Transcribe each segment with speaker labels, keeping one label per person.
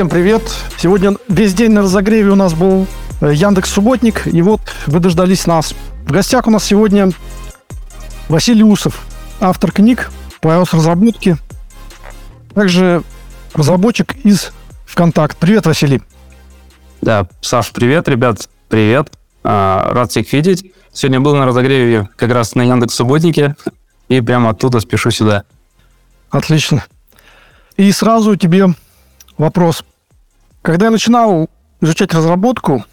Speaker 1: всем привет. Сегодня весь день на разогреве у нас был э, Яндекс Субботник, и вот вы дождались нас. В гостях у нас сегодня Василий Усов, автор книг по iOS-разработке, также разработчик из ВКонтакт. Привет, Василий.
Speaker 2: Да, Саш, привет, ребят, привет. А, рад всех видеть. Сегодня был на разогреве как раз на Яндекс Субботнике, и прямо оттуда спешу сюда.
Speaker 1: Отлично. И сразу тебе вопрос. Когда я начинал изучать разработку,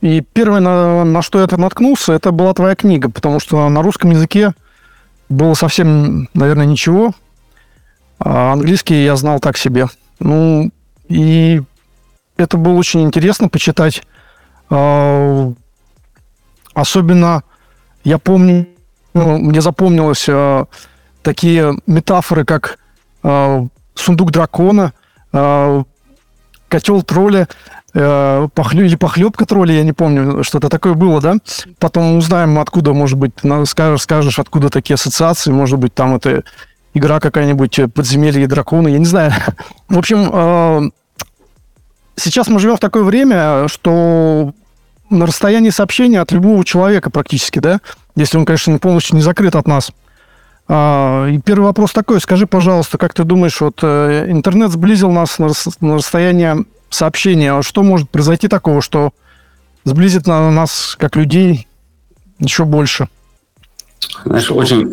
Speaker 1: и первое, на, на что я наткнулся, это была твоя книга, потому что на русском языке было совсем, наверное, ничего, а английский я знал так себе. Ну, и это было очень интересно почитать. А, особенно я помню, ну, мне запомнилось а, такие метафоры, как а, сундук дракона, котел тролля, похлю, или похлебка тролля, я не помню, что-то такое было, да? Потом узнаем, откуда, может быть, скажешь, скажешь, откуда такие ассоциации, может быть, там это игра какая-нибудь, подземелье дракона, я не знаю. В общем, сейчас мы живем в такое время, что на расстоянии сообщения от любого человека практически, да, если он, конечно, полностью не закрыт от нас. А, первый вопрос такой, скажи, пожалуйста, как ты думаешь, вот э, интернет сблизил нас на, расстояние сообщения, а что может произойти такого, что сблизит на нас как людей еще больше?
Speaker 2: Знаешь, очень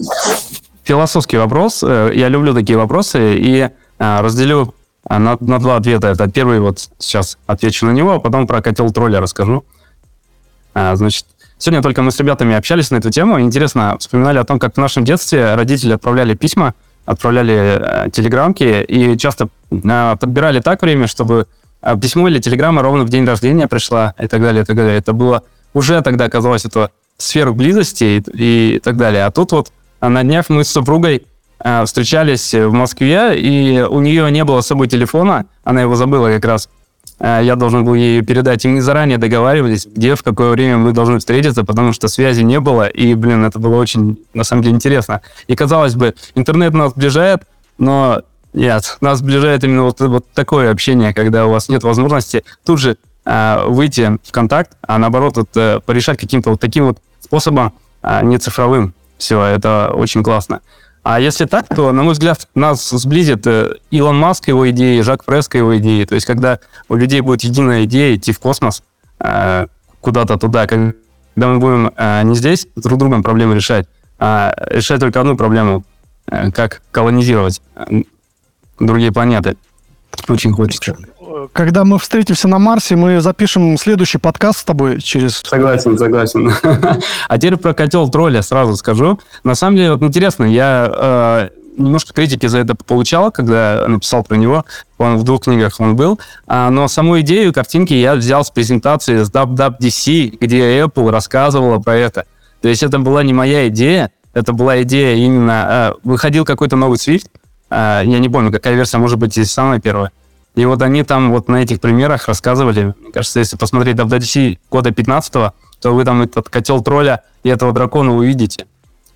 Speaker 2: философский вопрос. Э, я люблю такие вопросы и а, разделю на, на два ответа. Это первый вот сейчас отвечу на него, а потом про котел тролля расскажу. А, значит, сегодня только мы с ребятами общались на эту тему. Интересно, вспоминали о том, как в нашем детстве родители отправляли письма, отправляли э, телеграммки и часто э, подбирали так время, чтобы э, письмо или телеграмма ровно в день рождения пришла и так далее, и так далее. Это было уже тогда казалось это сферу близости и, и так далее. А тут вот на днях мы с супругой Э, встречались в Москве, и у нее не было с собой телефона, она его забыла как раз. Э, я должен был ей передать, и мы заранее договаривались, где, в какое время мы должны встретиться, потому что связи не было, и, блин, это было очень, на самом деле, интересно. И, казалось бы, интернет нас сближает, но нет, нас сближает именно вот, вот такое общение, когда у вас нет возможности тут же э, выйти в контакт, а наоборот, вот, э, порешать каким-то вот таким вот способом, э, не цифровым. Все, это очень классно. А если так, то, на мой взгляд, нас сблизит э, Илон Маск его идеи, Жак Преско его идеи. То есть, когда у людей будет единая идея идти в космос, э, куда-то туда, когда мы будем э, не здесь друг другом проблемы решать, а решать только одну проблему, как колонизировать другие планеты. Очень хочется
Speaker 1: когда мы встретимся на Марсе, мы запишем следующий подкаст с тобой через...
Speaker 2: Согласен, согласен. А теперь про котел тролля сразу скажу. На самом деле, вот интересно, я э, немножко критики за это получал, когда написал про него. Он в двух книгах он был. А, но саму идею картинки я взял с презентации с WWDC, где Apple рассказывала про это. То есть это была не моя идея, это была идея именно... Э, выходил какой-то новый Swift, э, я не помню, какая версия, может быть, и самая первая. И вот они там вот на этих примерах рассказывали. Мне кажется, если посмотреть WWDC года 15 то вы там этот котел тролля и этого дракона увидите.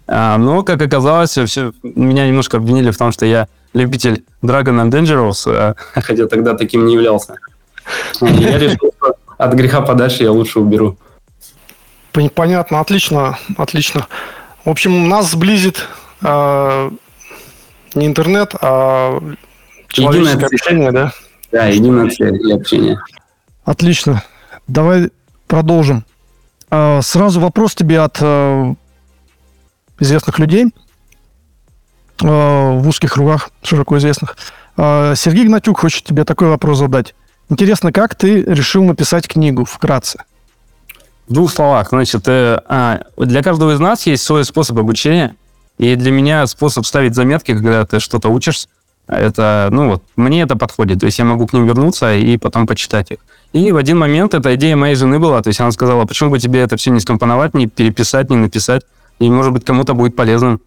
Speaker 2: А, но, как оказалось, все, меня немножко обвинили в том, что я любитель Dragon and Dangerous, а, хотя тогда таким не являлся. Я решил, что от греха подальше я лучше уберу.
Speaker 1: Понятно, отлично, отлично. В общем, нас сблизит э, не интернет, а человеческое общение, да?
Speaker 2: Да, единая цель и общение.
Speaker 1: Отлично. Давай продолжим. А, сразу вопрос тебе от э, известных людей э, в узких кругах, широко известных. А, Сергей Гнатюк хочет тебе такой вопрос задать. Интересно, как ты решил написать книгу вкратце?
Speaker 2: В двух словах. Значит, э, а, для каждого из нас есть свой способ обучения. И для меня способ ставить заметки, когда ты что-то учишься, это, ну вот, мне это подходит. То есть я могу к ним вернуться и потом почитать их. И в один момент эта идея моей жены была. То есть она сказала, почему бы тебе это все не скомпоновать, не переписать, не написать. И, может быть, кому-то будет полезно.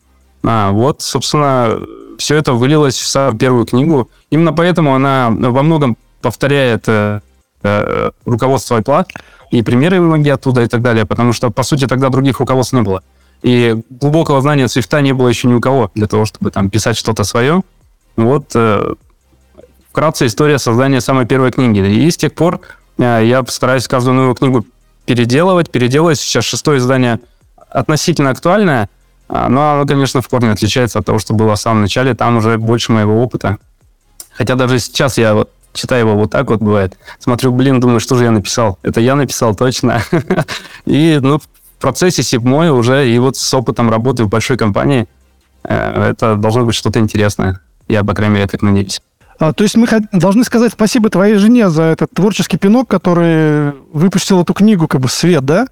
Speaker 2: А, вот, собственно, все это вылилось в первую книгу. Именно поэтому она во многом повторяет э, э, руководство iPlug и примеры многие оттуда и так далее, потому что, по сути, тогда других руководств не было. И глубокого знания свифта не было еще ни у кого для того, чтобы там писать что-то свое. Вот э, вкратце история создания самой первой книги. И с тех пор э, я постараюсь каждую новую книгу переделывать, переделывать. Сейчас шестое издание относительно актуальное, а, но оно, конечно, в корне отличается от того, что было в самом начале. Там уже больше моего опыта. Хотя даже сейчас я вот читаю его вот так вот бывает. Смотрю, блин, думаю, что же я написал? Это я написал точно. И, ну, в процессе седьмой уже, и вот с опытом работы в большой компании, э, это должно быть что-то интересное. Я, по крайней мере, так надеюсь.
Speaker 1: А, то есть мы должны сказать спасибо твоей жене за этот творческий пинок, который выпустил эту книгу как бы в свет, да?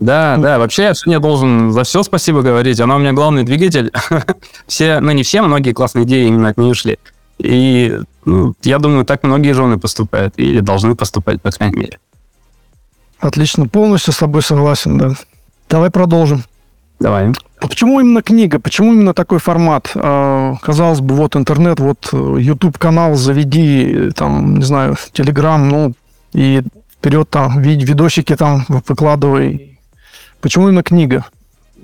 Speaker 2: Да, да, вообще я жене должен за все спасибо говорить. Она у меня главный двигатель. все, ну не все, многие классные идеи именно от нее шли. И ну, я думаю, так многие жены поступают, или должны поступать, по крайней мере.
Speaker 1: Отлично, полностью с тобой согласен, да. Давай продолжим.
Speaker 2: Давай.
Speaker 1: А почему именно книга? Почему именно такой формат? А, казалось бы, вот интернет, вот э, YouTube канал заведи, там, не знаю, Telegram, ну, и вперед там, видосики там выкладывай. Почему именно книга?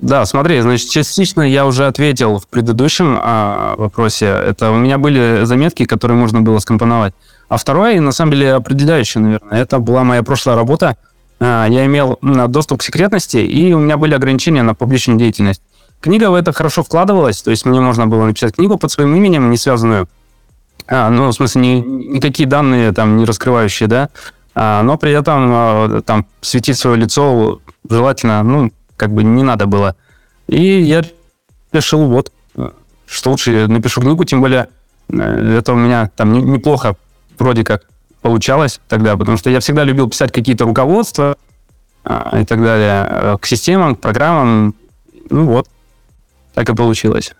Speaker 2: Да, смотри, значит, частично я уже ответил в предыдущем а, вопросе. Это у меня были заметки, которые можно было скомпоновать. А второе, и на самом деле определяющее, наверное, это была моя прошлая работа. А, я имел доступ к секретности, и у меня были ограничения на публичную деятельность. Книга в это хорошо вкладывалась, то есть мне можно было написать книгу под своим именем, не связанную, а, ну, в смысле, ни, никакие данные там не раскрывающие, да, а, но при этом а, там светить свое лицо желательно, ну, как бы не надо было. И я решил, вот, что лучше напишу книгу, тем более э, это у меня там неплохо вроде как получалось тогда, потому что я всегда любил писать какие-то руководства а, и так далее э, к системам, к программам. Ну вот, так и получилось.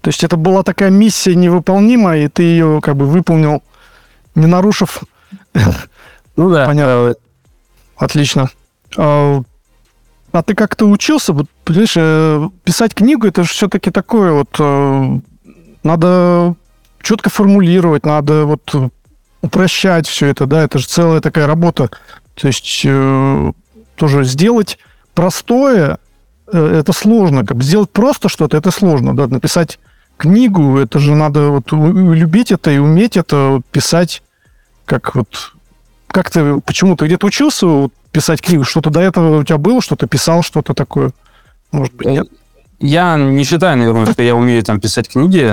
Speaker 1: То есть это была такая миссия невыполнимая, и ты ее как бы выполнил, не нарушив.
Speaker 2: Ну да.
Speaker 1: Понятно. Отлично. А, а ты как-то учился, вот, понимаешь, э, писать книгу, это же все-таки такое вот, э, надо четко формулировать, надо вот упрощать все это, да, это же целая такая работа. То есть э, тоже сделать простое, это сложно, как бы сделать просто что-то, это сложно, да, написать книгу, это же надо вот любить это и уметь это писать, как вот, как ты, почему ты где-то учился вот, писать книгу? Что-то до этого у тебя было, что-то писал, что-то такое? Может быть, нет?
Speaker 2: Я не считаю, наверное, что я умею там писать книги.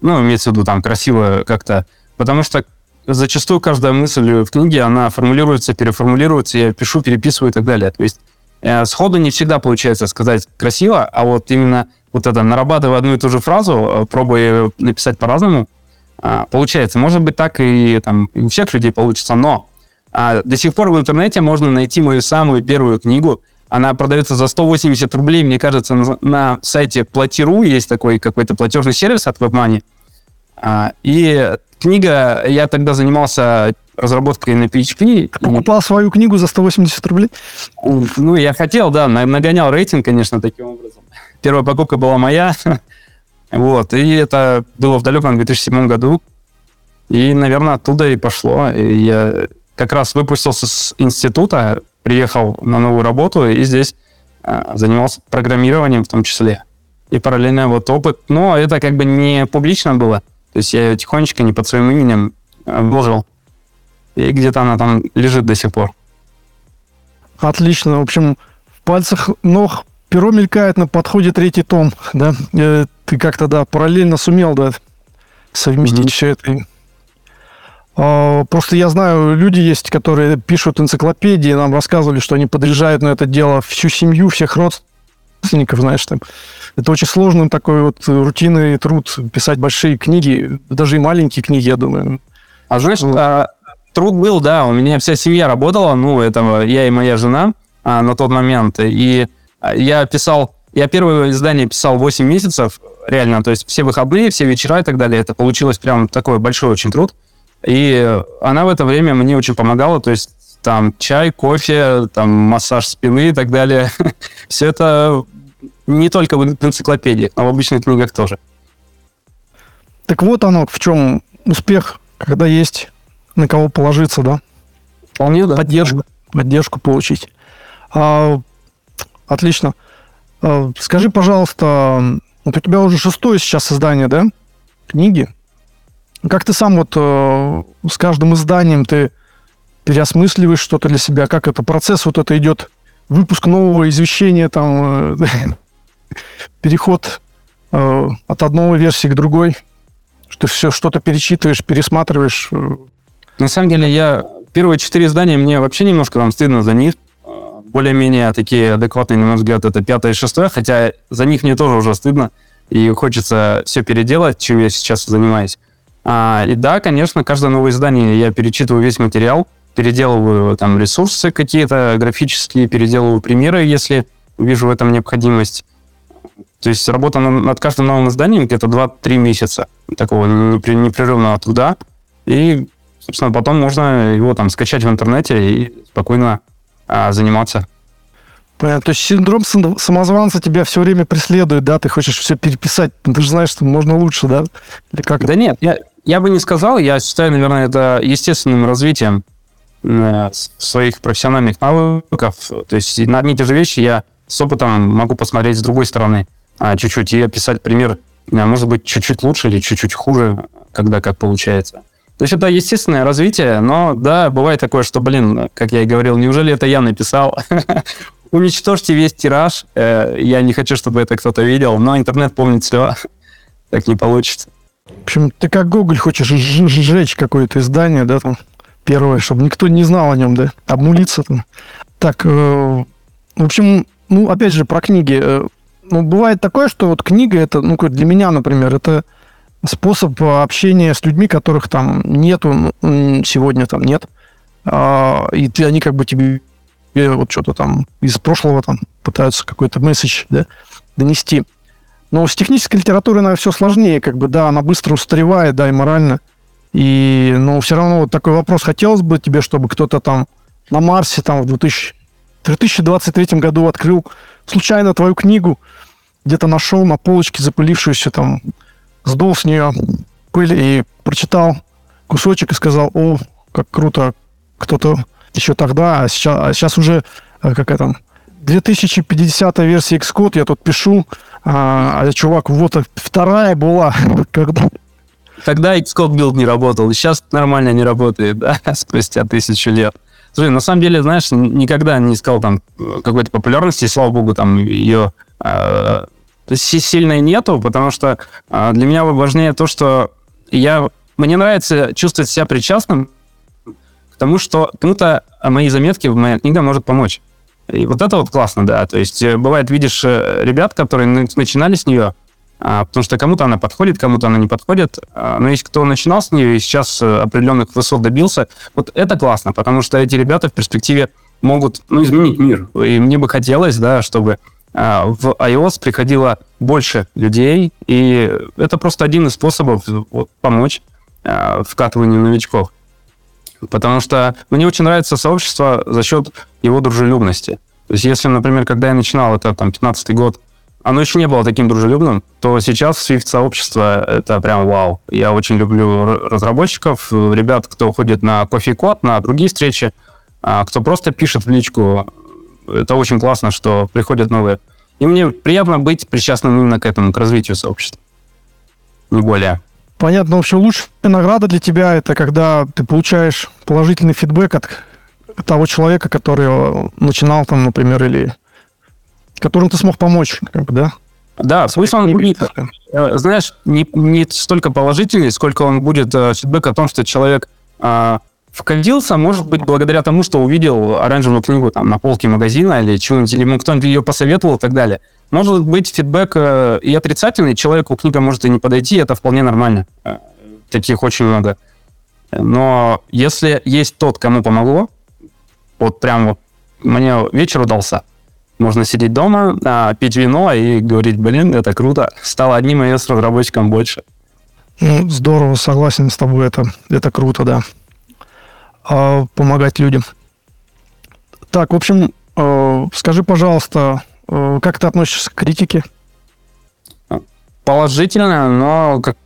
Speaker 2: Ну, имеется в виду там красиво как-то. Потому что зачастую каждая мысль в книге, она формулируется, переформулируется, я пишу, переписываю и так далее. То есть э, сходу не всегда получается сказать красиво, а вот именно вот это нарабатывая одну и ту же фразу, э, пробуя написать по-разному, э, получается. Может быть, так и там у всех людей получится, но а до сих пор в интернете можно найти мою самую первую книгу. Она продается за 180 рублей, мне кажется, на, на сайте Плати.ру есть такой какой-то платежный сервис от WebMoney. А, и книга, я тогда занимался разработкой на PHP.
Speaker 1: Покупал свою книгу за 180 рублей?
Speaker 2: Ну, я хотел, да, нагонял рейтинг, конечно, таким образом. Первая покупка была моя. вот, и это было в далеком 2007 году. И, наверное, оттуда и пошло. И я как раз выпустился с института, приехал на новую работу и здесь э, занимался программированием в том числе. И параллельно вот опыт. Но это как бы не публично было. То есть я ее тихонечко, не под своим именем вложил. И где-то она там лежит до сих пор.
Speaker 1: Отлично. В общем, в пальцах ног перо мелькает на подходе третий том, да? Э, ты как-то, да, параллельно сумел, да, совместить mm-hmm. все это. А, просто я знаю, люди есть, которые пишут энциклопедии, нам рассказывали, что они подряжают на это дело всю семью, всех родственников, знаешь, там. Это очень сложный такой вот рутинный труд, писать большие книги, даже и маленькие книги, я думаю.
Speaker 2: А знаешь, ну, а, труд был, да, у меня вся семья работала, ну, это я и моя жена а, на тот момент, и я писал, я первое издание писал 8 месяцев, реально, то есть все выходные, все вечера и так далее, это получилось прям такой большой очень труд. И она в это время мне очень помогала, то есть там чай, кофе, там массаж спины и так далее. Все это не только в энциклопедии, а в обычных книгах тоже.
Speaker 1: Так вот оно, в чем успех, когда есть на кого положиться, да?
Speaker 2: Вполне, да.
Speaker 1: Поддержку, поддержку получить. А, отлично. А, скажи, пожалуйста, вот у тебя уже шестое сейчас издание, да? Книги. Как ты сам вот э, с каждым изданием ты переосмысливаешь что-то для себя? Как это процесс вот это идет? Выпуск нового извещения, там, э, переход э, от одной версии к другой? Что все что-то перечитываешь, пересматриваешь? Э?
Speaker 2: На самом деле, я первые четыре издания, мне вообще немножко там стыдно за них. Более-менее такие адекватные, на мой взгляд, это пятое и шестое, хотя за них мне тоже уже стыдно, и хочется все переделать, чем я сейчас занимаюсь. А, и да, конечно, каждое новое издание я перечитываю весь материал, переделываю там ресурсы какие-то графические, переделываю примеры, если вижу в этом необходимость. То есть работа над каждым новым изданием где-то 2-3 месяца такого непрерывного труда. И, собственно, потом можно его там скачать в интернете и спокойно а, заниматься.
Speaker 1: Понятно. То есть синдром самозванца тебя все время преследует, да? Ты хочешь все переписать, ты же знаешь, что можно лучше, да?
Speaker 2: Или как? Да нет, я, я бы не сказал. Я считаю, наверное, это естественным развитием э, своих профессиональных навыков. То есть на одни и те же вещи я с опытом могу посмотреть с другой стороны чуть-чуть и описать пример, э, может быть, чуть-чуть лучше или чуть-чуть хуже, когда как получается. То есть это естественное развитие, но да, бывает такое, что, блин, как я и говорил, неужели это я написал? Уничтожьте весь тираж, э, я не хочу, чтобы это кто-то видел, но интернет помнит все, так не получится.
Speaker 1: В общем, ты как Google хочешь сжечь какое-то издание, да, там, первое, чтобы никто не знал о нем, да, обнулиться там. Так, э, в общем, ну, опять же, про книги. Ну, бывает такое, что вот книга, это, ну, для меня, например, это способ общения с людьми, которых там нету, ну, сегодня там нет. А, и ты, они как бы тебе вот что-то там из прошлого там пытаются какой-то месседж да, донести. Но с технической литературой, наверное, все сложнее, как бы, да, она быстро устаревает, да, и морально. И, но все равно вот такой вопрос хотелось бы тебе, чтобы кто-то там на Марсе там в 2000, 2023 году открыл случайно твою книгу, где-то нашел на полочке запылившуюся там, сдул с нее пыль и прочитал кусочек и сказал, о, как круто, кто-то еще тогда, а сейчас, а сейчас уже, э, как это, 2050 версия Xcode, я тут пишу, а, а чувак, вот вторая была, когда...
Speaker 2: Тогда Xcode build не работал, сейчас нормально не работает, да, спустя тысячу лет. Слушай, на самом деле, знаешь, никогда не искал там какой-то популярности, слава богу, там ее э, сильной нету, потому что э, для меня важнее то, что я мне нравится чувствовать себя причастным к тому, что кому-то мои заметки, моя книга может помочь. И вот это вот классно, да. То есть э, бывает, видишь э, ребят, которые начинали с нее, а, потому что кому-то она подходит, кому-то она не подходит. А, но есть кто начинал с нее и сейчас э, определенных высот добился. Вот это классно, потому что эти ребята в перспективе могут ну, изменить мир. И мне бы хотелось, да, чтобы а, в iOS приходило больше людей, и это просто один из способов вот, помочь вкатыванию новичков. Потому что мне очень нравится сообщество за счет его дружелюбности. То есть если, например, когда я начинал, это там 15 год, оно еще не было таким дружелюбным, то сейчас Swift-сообщество — это прям вау. Я очень люблю разработчиков, ребят, кто ходит на кофе-код, на другие встречи, а кто просто пишет в личку. Это очень классно, что приходят новые. И мне приятно быть причастным именно к этому, к развитию сообщества. Не более.
Speaker 1: Понятно. В общем, лучшая награда для тебя это когда ты получаешь положительный фидбэк от того человека, который начинал там, например, или которому ты смог помочь, как бы, да?
Speaker 2: Да, смысл он будет, э, знаешь, не, не столько положительный, сколько он будет э, фидбэк о том, что человек э, вкатился, может быть, благодаря тому, что увидел оранжевую книгу там на полке магазина или чего-нибудь, или ему кто-нибудь ее посоветовал и так далее. Может быть фидбэк э, и отрицательный, человеку книга может и не подойти, это вполне нормально. Э, таких очень много. Но если есть тот, кому помогло, вот прям вот мне вечер удался, можно сидеть дома, а, пить вино и говорить, блин, это круто, стал одним iOS разработчиком больше.
Speaker 1: Ну, здорово, согласен с тобой, это, это круто, да. А, помогать людям. Так, в общем, э, скажи, пожалуйста, Э, как ты относишься к критике?
Speaker 2: Положительно, но как,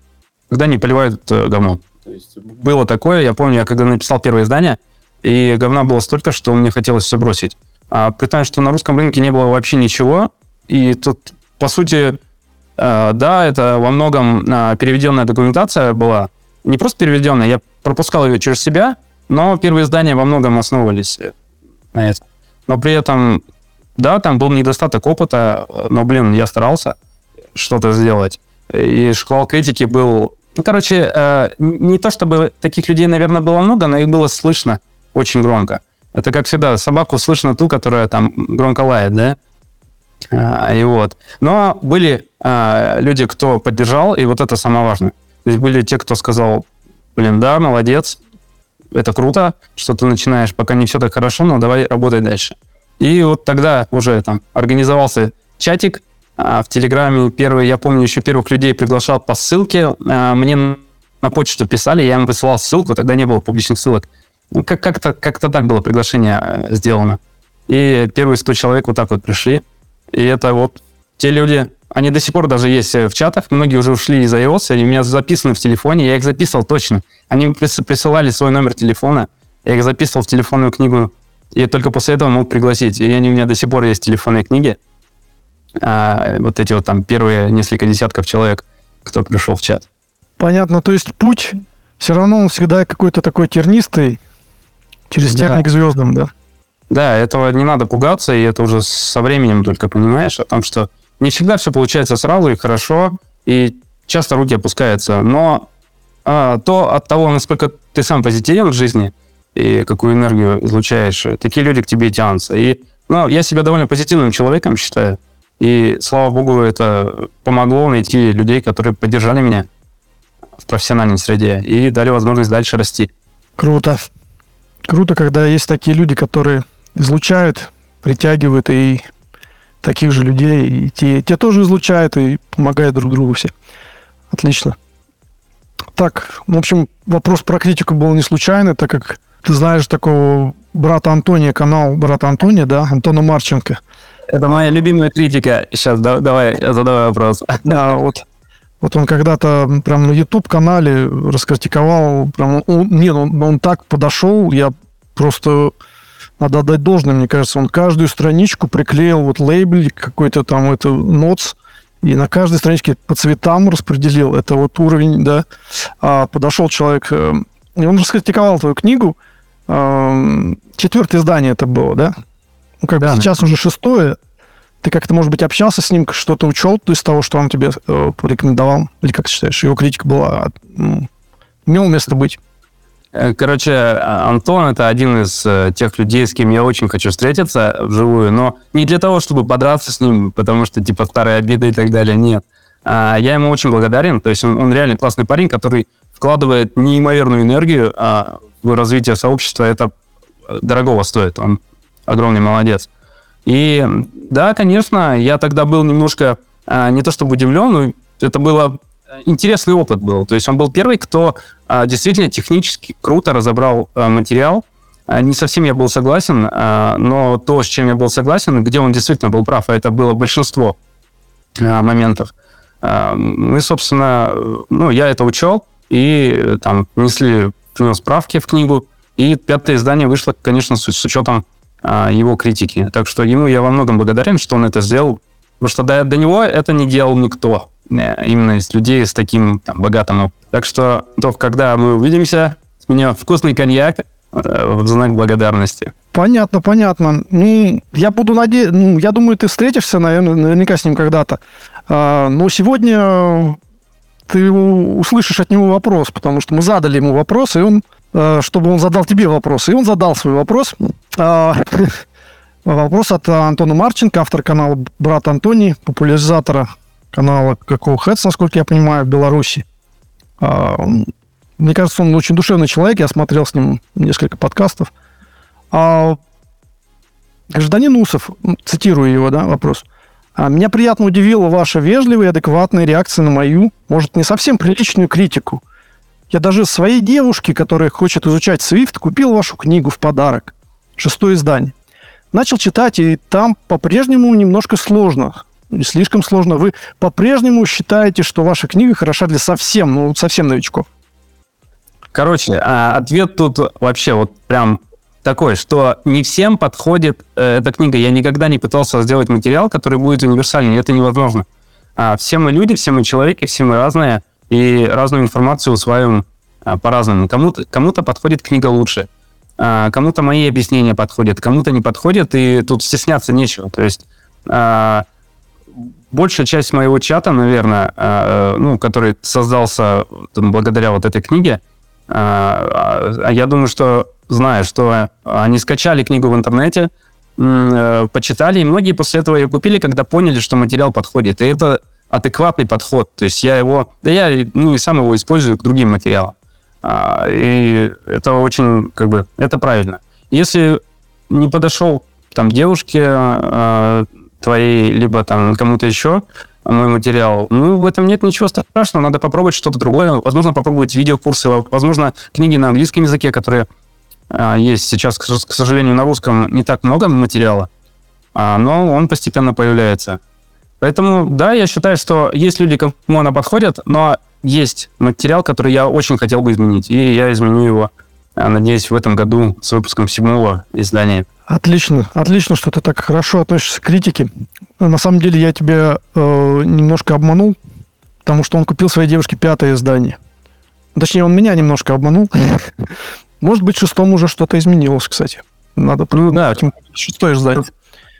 Speaker 2: когда не поливают э, говно. То есть было такое, я помню, я когда написал первое издание, и говна было столько, что мне хотелось все бросить. А при том, что на русском рынке не было вообще ничего, и тут, по сути, э, да, это во многом э, переведенная документация была, не просто переведенная, я пропускал ее через себя, но первые издания во многом основывались на этом. Но при этом, да, там был недостаток опыта, но, блин, я старался что-то сделать. И шквал критики был... Ну, короче, э, не то чтобы таких людей, наверное, было много, но их было слышно очень громко. Это, как всегда, собаку слышно ту, которая там громко лает, да? А, и вот. Но были а, люди, кто поддержал, и вот это самое важное. То есть были те, кто сказал, блин, да, молодец, это круто, что ты начинаешь, пока не все так хорошо, но давай работай дальше. И вот тогда уже там организовался чатик а, в Телеграме. Первый, я помню, еще первых людей приглашал по ссылке. А, мне на почту писали, я им высылал ссылку, тогда не было публичных ссылок. Ну, как- как-то, как-то так было приглашение э, сделано. И первые 100 человек вот так вот пришли. И это вот те люди, они до сих пор даже есть в чатах, многие уже ушли из iOS, они у меня записаны в телефоне, я их записывал точно. Они прис- присылали свой номер телефона, я их записывал в телефонную книгу, и только после этого мог пригласить. И они у меня до сих пор есть телефонные книги. А, вот эти вот там первые несколько десятков человек, кто пришел в чат.
Speaker 1: Понятно, то есть путь все равно он всегда какой-то такой тернистый, через
Speaker 2: Да.
Speaker 1: техник к звездам, да?
Speaker 2: Да, этого не надо пугаться, и это уже со временем только понимаешь о том, что не всегда все получается сразу и хорошо, и часто руки опускаются. Но а, то от того, насколько ты сам позитивен в жизни и какую энергию излучаешь, такие люди к тебе и тянутся. И ну, я себя довольно позитивным человеком считаю. И, слава богу, это помогло найти людей, которые поддержали меня в профессиональной среде и дали возможность дальше расти.
Speaker 1: Круто. Круто, когда есть такие люди, которые излучают, притягивают и таких же людей, и те, те тоже излучают и помогают друг другу все. Отлично. Так, в общем, вопрос про критику был не случайный, так как ты знаешь такого брата Антония, канал брата Антония, да, Антона Марченко.
Speaker 2: Это моя любимая критика. Сейчас давай задавай вопрос.
Speaker 1: Да, вот. Вот он когда-то прям на YouTube-канале раскритиковал, прям, он, не, он, он так подошел, я просто надо отдать должное, мне кажется, он каждую страничку приклеил вот лейбл какой-то там, это ноц, и на каждой страничке по цветам распределил. Это вот уровень, да. А подошел человек, э, и он раскритиковал твою книгу. Э, Четвертое издание это было, да? Ну, как бы
Speaker 2: Да.
Speaker 1: сейчас уже шестое. Ты как-то, может быть, общался с ним, что-то учел из того, что он тебе э, порекомендовал? Или как ты считаешь, его критика была, ну, имел место быть?
Speaker 2: Э, Короче, а- Антон это один из э, тех людей, с кем я очень хочу встретиться вживую, но не для того, чтобы подраться с ним, потому что типа старые обиды и так далее, нет. А, Я ему очень благодарен, то есть он, он реально классный парень, который вкладывает неимоверную энергию а, в развитие сообщества, это э, дорогого стоит, он огромный молодец. И да, конечно, я тогда был немножко а, не то чтобы удивлен, но это было э, интересный опыт был. То есть он был первый, кто а, действительно технически круто разобрал а, материал. А, Не совсем я был согласен, но то, с чем я был согласен, где он действительно был прав, а это было большинство а, моментов. Мы, собственно, э, ну, я это учел, и э, там внесли внес справки в книгу, и пятое издание вышло, конечно, с, с учетом его критики. Так что ему я во многом благодарен, что он это сделал, потому что до, до него это не делал никто, э, именно из людей с таким там, богатым опытом. Так что, то, когда мы увидимся, с меня вкусный коньяк э, в знак благодарности.
Speaker 1: Понятно, понятно. Ну, я буду надеяться, ну, я думаю, ты встретишься, наверное, наверняка с ним когда-то. А, но сегодня ты услышишь от него вопрос, потому что мы задали ему вопрос, и он, чтобы он задал тебе вопрос, и он задал свой вопрос. А, Вопрос от Антона Марченко, автор канала «Брат Антоний», популяризатора канала какого Хэтс, насколько я понимаю, в Беларуси. А, Мне кажется, он очень душевный человек, я смотрел с ним несколько подкастов. А, гражданин Усов, цитирую его, да, вопрос. «А, Меня приятно удивила ваша вежливая и адекватная реакция на мою, может, не совсем приличную критику. Я даже своей девушке, которая хочет изучать Swift, купил вашу книгу в подарок. Шестое издание. Начал читать, и там по-прежнему немножко сложно. Слишком сложно. Вы по-прежнему считаете, что ваша книга хороша для совсем, ну, совсем новичков.
Speaker 2: Короче, а, ответ тут вообще вот прям такой, что не всем подходит э, эта книга. Я никогда не пытался сделать материал, который будет универсальный. Это невозможно. А, все мы люди, все мы человеки, все мы разные, и разную информацию усваиваем а, по-разному. Кому-то, кому-то подходит книга лучше, а, кому-то мои объяснения подходят, кому-то не подходят, и тут стесняться нечего. То есть а, большая часть моего чата, наверное, а, ну, который создался благодаря вот этой книге, я думаю, что знаю, что они скачали книгу в интернете, э, почитали, и многие после этого ее купили, когда поняли, что материал подходит. И это адекватный подход. То есть я его, да я ну, и сам его использую к другим материалам. А, и это очень, как бы, это правильно. Если не подошел там девушке э, твоей, либо там кому-то еще мой материал, ну, в этом нет ничего страшного, надо попробовать что-то другое, возможно, попробовать видеокурсы, возможно, книги на английском языке, которые э, есть сейчас, к сожалению, на русском не так много материала, а, но он постепенно появляется. Поэтому, да, я считаю, что есть люди, кому она подходит, но есть материал, который я очень хотел бы изменить, и я изменю его, надеюсь, в этом году с выпуском седьмого издания.
Speaker 1: Отлично, отлично, что ты так хорошо относишься к критике. На самом деле я тебя э, немножко обманул, потому что он купил своей девушке пятое издание. Точнее, он меня немножко обманул. Может быть, в шестом уже что-то изменилось, кстати. Надо ну, да. шестое издание.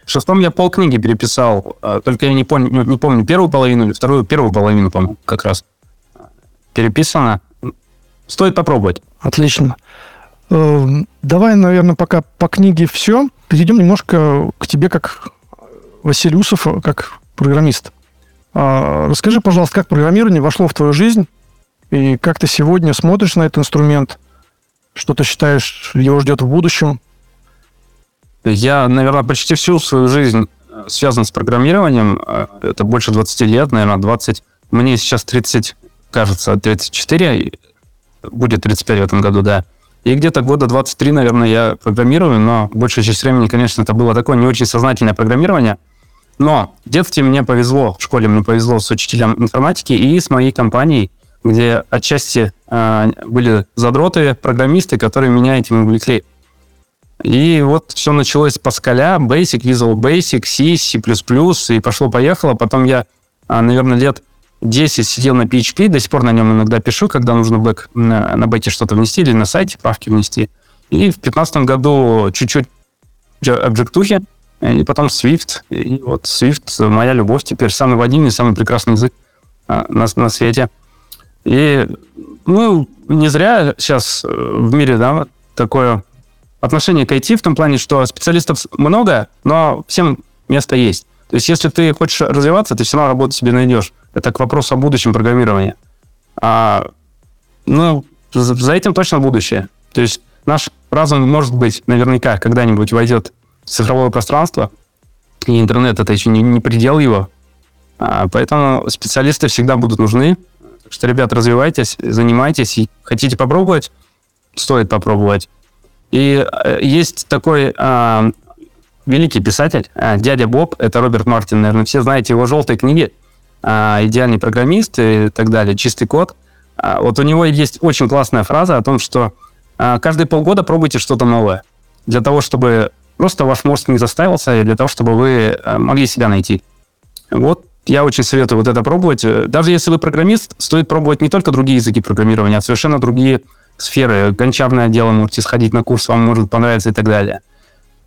Speaker 2: Шестом я полкниги переписал, а, только я не помню, не помню первую половину или вторую, первую половину, по как раз переписано. Стоит попробовать.
Speaker 1: Отлично. Эм, давай, наверное, пока по книге все. Перейдем немножко к тебе как Василиусов, как программист. А, расскажи, пожалуйста, как программирование вошло в твою жизнь и как ты сегодня смотришь на этот инструмент? Что ты считаешь, его ждет в будущем?
Speaker 2: Я, наверное, почти всю свою жизнь э, связан с программированием. Э, это больше 20 лет, наверное, 20. Мне сейчас 30, кажется, 34, будет 35 в этом году, да. И где-то года 23, наверное, я программирую, но большая часть времени, конечно, это было такое не очень сознательное программирование. Но в детстве мне повезло, в школе мне повезло с учителем информатики и с моей компанией, где отчасти э, были задроты, программисты, которые меня этим увлекли. И вот все началось с Паскаля, Basic, Visual Basic, C, C++, и пошло-поехало. Потом я, а, наверное, лет 10 сидел на PHP, до сих пор на нем иногда пишу, когда нужно бэк, на, на бэке что-то внести или на сайте правки внести. И в 2015 году чуть-чуть обжектухи, и потом Swift. И вот Swift моя любовь теперь, самый водимый, самый прекрасный язык а, на, на свете. И, ну, не зря сейчас э, в мире, да, такое отношение к IT в том плане, что специалистов много, но всем место есть. То есть, если ты хочешь развиваться, ты все равно работу себе найдешь. Это к вопросу о будущем программирования. А, ну, за этим точно будущее. То есть, наш разум, может быть, наверняка когда-нибудь войдет в цифровое пространство, и интернет это еще не, не предел его. А, поэтому специалисты всегда будут нужны. Так что, ребят, развивайтесь, занимайтесь. И хотите попробовать, стоит попробовать. И э, есть такой э, великий писатель, э, дядя Боб, это Роберт Мартин, наверное, все знаете его желтые книги, э, идеальный программист и так далее, чистый код. Э, вот у него есть очень классная фраза о том, что э, каждые полгода пробуйте что-то новое для того, чтобы просто ваш мозг не заставился, и для того, чтобы вы могли себя найти. Вот я очень советую вот это пробовать. Даже если вы программист, стоит пробовать не только другие языки программирования, а совершенно другие сферы, гончарное дело, можете сходить на курс, вам может понравиться и так далее.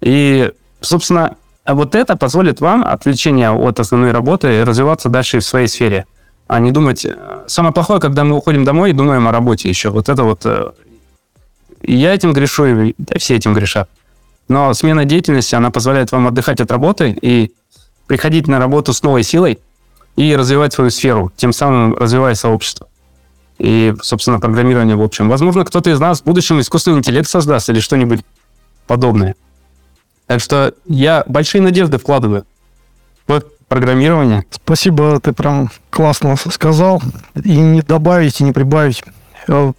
Speaker 2: И, собственно, вот это позволит вам отвлечение от основной работы развиваться дальше в своей сфере, а не думать... Э, самое плохое, когда мы уходим домой и думаем о работе еще. Вот это вот... Э, я этим грешу, и да, все этим грешат. Но смена деятельности, она позволяет вам отдыхать от работы и приходить на работу с новой силой и развивать свою сферу, тем самым развивая сообщество и, собственно, программирование в общем. Возможно, кто-то из нас в будущем искусственный интеллект создаст или что-нибудь подобное. Так что я большие надежды вкладываю в программирование.
Speaker 1: Спасибо, ты прям классно сказал. И не добавить, и не прибавить. Э,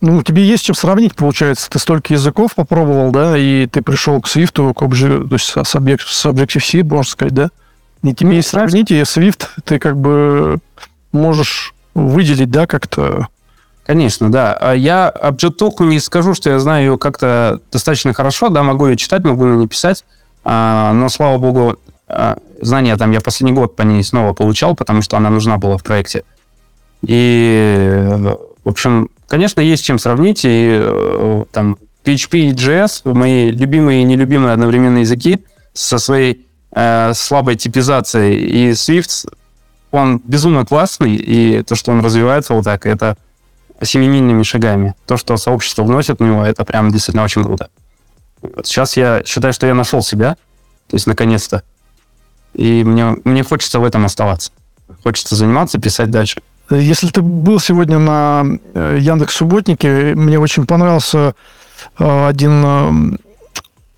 Speaker 1: ну, тебе есть чем сравнить, получается. Ты столько языков попробовал, да, и ты пришел к Swift, к Object, то есть с, с Objective-C, можно сказать, да? И тебе ну, есть сравнить, и Swift ты как бы можешь выделить, да, как-то?
Speaker 2: Конечно, да. А я Object не скажу, что я знаю ее как-то достаточно хорошо, да, могу ее читать, могу ее не писать, а, но, слава богу, а, знания там я последний год по ней снова получал, потому что она нужна была в проекте. И, в общем, конечно, есть чем сравнить, и э, там PHP и JS, мои любимые и нелюбимые одновременно языки, со своей э, слабой типизацией, и Swift, он безумно классный, и то, что он развивается вот так, это семимильными шагами. То, что сообщество вносит в него, это прям действительно очень круто. Вот сейчас я считаю, что я нашел себя, то есть наконец-то, и мне, мне хочется в этом оставаться. Хочется заниматься, писать дальше.
Speaker 1: Если ты был сегодня на э, Яндекс Субботнике, мне очень понравился э, один э,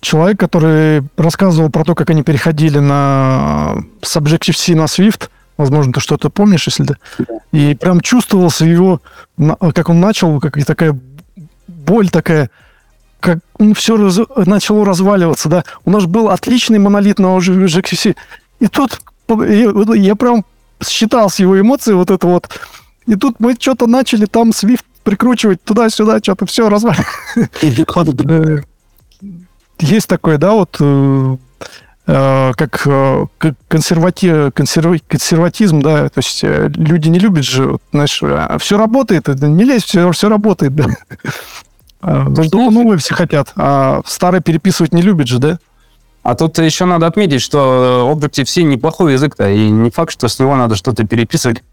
Speaker 1: человек, который рассказывал про то, как они переходили на Subjective-C на Swift. Возможно, ты что-то помнишь, если ты... И прям чувствовался его, как он начал, как такая боль такая, как ну, все раз, начало разваливаться, да. У нас был отличный монолит на Objective-C. И тут я, я прям считал с его эмоций вот это вот. И тут мы что-то начали там Swift прикручивать туда-сюда, что-то все разваливать. Есть такое, да, вот э, э, как консервати... консерватизм, да, то есть э, люди не любят же, знаешь, а все работает, не лезь, все, все работает, да. Что новое все хотят, а старое переписывать не любят же, да?
Speaker 2: А тут еще надо отметить, что Objective-C неплохой язык-то, и не факт, что с него надо что-то переписывать.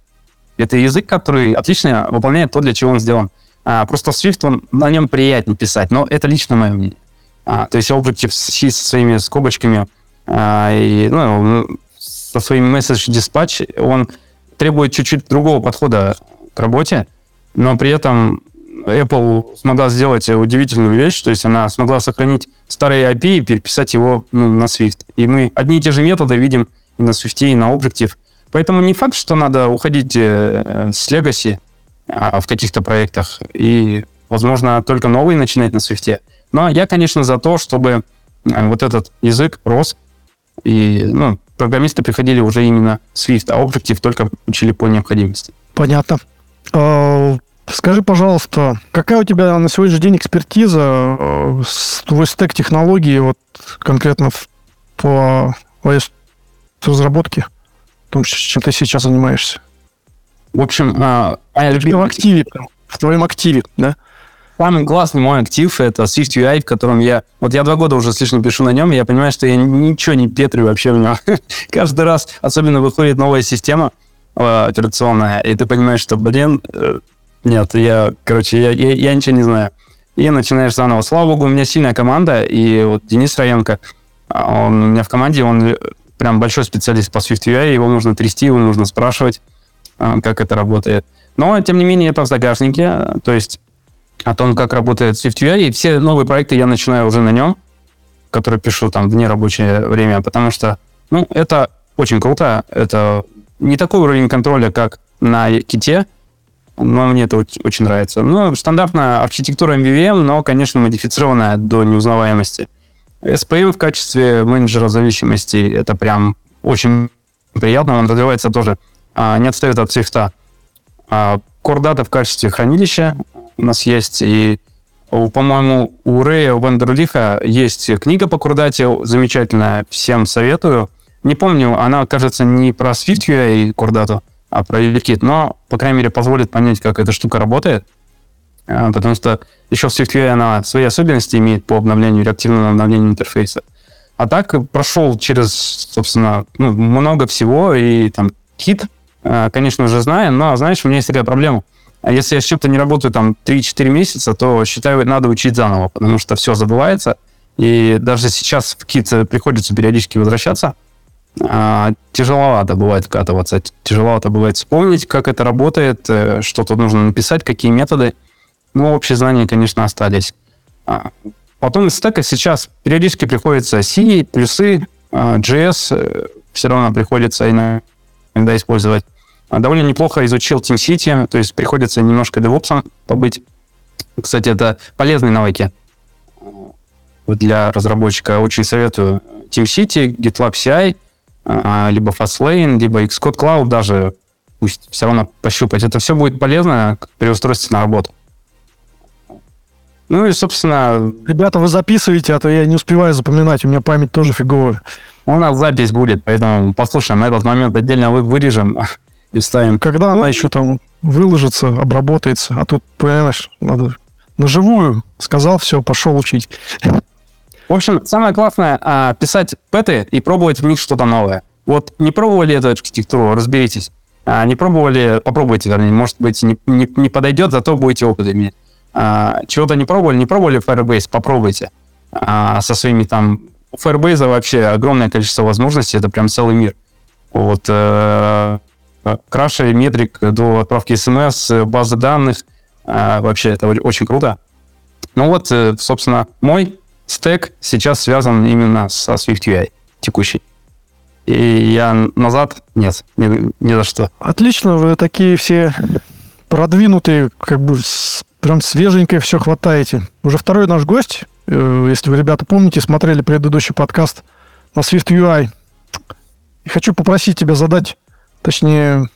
Speaker 2: Это язык, который отлично выполняет то, для чего он сделан. А, просто Swift, он, на нем приятнее писать, но это лично мое мнение. А, то есть Objective-C со своими скобочками а, и ну, со своим message dispatch, он требует чуть-чуть другого подхода к работе, но при этом Apple смогла сделать удивительную вещь, то есть она смогла сохранить старый API и переписать его ну, на Swift. И мы одни и те же методы видим и на Swift, и на Objective. Поэтому не факт, что надо уходить э, с Legacy а, в каких-то проектах и, возможно, только новые начинать на Swift. Но я, конечно, за то, чтобы э, вот этот язык рос, и ну, программисты приходили уже именно Swift, а Objective только учили по необходимости.
Speaker 1: Понятно. А, Скажи, пожалуйста, какая у тебя на сегодняшний день экспертиза, э, твой стек технологий вот конкретно по разработке, том, чем ты сейчас занимаешься?
Speaker 2: В общем,
Speaker 1: а, а в активе, в твоем активе, да?
Speaker 2: Самый классный мой актив — это Swift UI, в котором я... Вот я два года уже слишком пишу на нем, и я понимаю, что я ничего не петрю вообще в нем. Каждый раз, особенно выходит новая система э, операционная, и ты понимаешь, что, блин, э, нет, я, короче, я, я, я ничего не знаю. И начинаешь заново. Слава богу, у меня сильная команда, и вот Денис Раенко, а, он у меня в команде, он прям большой специалист по Swift UI, его нужно трясти, его нужно спрашивать, а, как это работает. Но, тем не менее, это в загашнике, то есть о том, как работает Swift UI, и все новые проекты я начинаю уже на нем, которые пишу там в нерабочее время, потому что, ну, это очень круто, это не такой уровень контроля, как на ките, но мне это очень нравится. Ну, стандартная архитектура MVVM, но, конечно, модифицированная до неузнаваемости. SPM в качестве менеджера зависимости это прям очень приятно, он развивается тоже, а, не отстает от свифта. А, Core Data в качестве хранилища у нас есть, и, по-моему, у Рэя Вандерлиха есть книга по Core замечательная, всем советую. Не помню, она, кажется, не про SwiftUI и Data, а про UVKit, но, по крайней мере, позволит понять, как эта штука работает, а, потому что еще в SwiftUI она свои особенности имеет по обновлению, реактивному обновлению интерфейса. А так прошел через, собственно, ну, много всего, и там кит, а, конечно же, знаю, но, знаешь, у меня есть такая проблема. А если я с чем-то не работаю там 3-4 месяца, то, считаю, надо учить заново, потому что все забывается, и даже сейчас в кит приходится периодически возвращаться, а, тяжеловато бывает вкатываться, тяжеловато бывает вспомнить, как это работает, э, что тут нужно написать, какие методы. Ну, общие знания, конечно, остались. А, потом из стека сейчас периодически приходится C, плюсы, а, JS э, все равно приходится иногда использовать. Довольно неплохо изучил TeamCity, то есть приходится немножко DevOps побыть. Кстати, это полезные навыки для разработчика. Очень советую TeamCity, GitLab CI, а, либо Fastlane, либо Xcode Cloud даже, пусть все равно пощупать. Это все будет полезно при устройстве на работу. Ну и, собственно...
Speaker 1: Ребята, вы записываете, а то я не успеваю запоминать, у меня память тоже фиговая.
Speaker 2: У нас запись будет, поэтому послушаем, на этот момент отдельно вы вырежем.
Speaker 1: И ставим. Когда она еще там выложится, обработается, а тут, понимаешь, надо на живую сказал, все, пошел учить.
Speaker 2: В общем, самое классное а, писать пэты и пробовать в них что-то новое. Вот не пробовали эту архитектуру, разберитесь. А, не пробовали, попробуйте, вернее, может быть, не, не, не подойдет, зато будете опыт иметь. А, чего-то не пробовали, не пробовали Firebase, попробуйте. А, со своими там... У Firebase вообще огромное количество возможностей, это прям целый мир. Вот э, краши метрик до отправки смс, базы данных, э, вообще это очень круто. Ну вот, э, собственно, мой стек сейчас связан именно со SwiftUI текущий. И я назад нет, ни, ни за что.
Speaker 1: Отлично, вы такие все продвинутые, как бы прям свеженькое все хватаете. Уже второй наш гость, э, если вы, ребята, помните, смотрели предыдущий подкаст на SwiftUI. И хочу попросить тебя задать, точнее,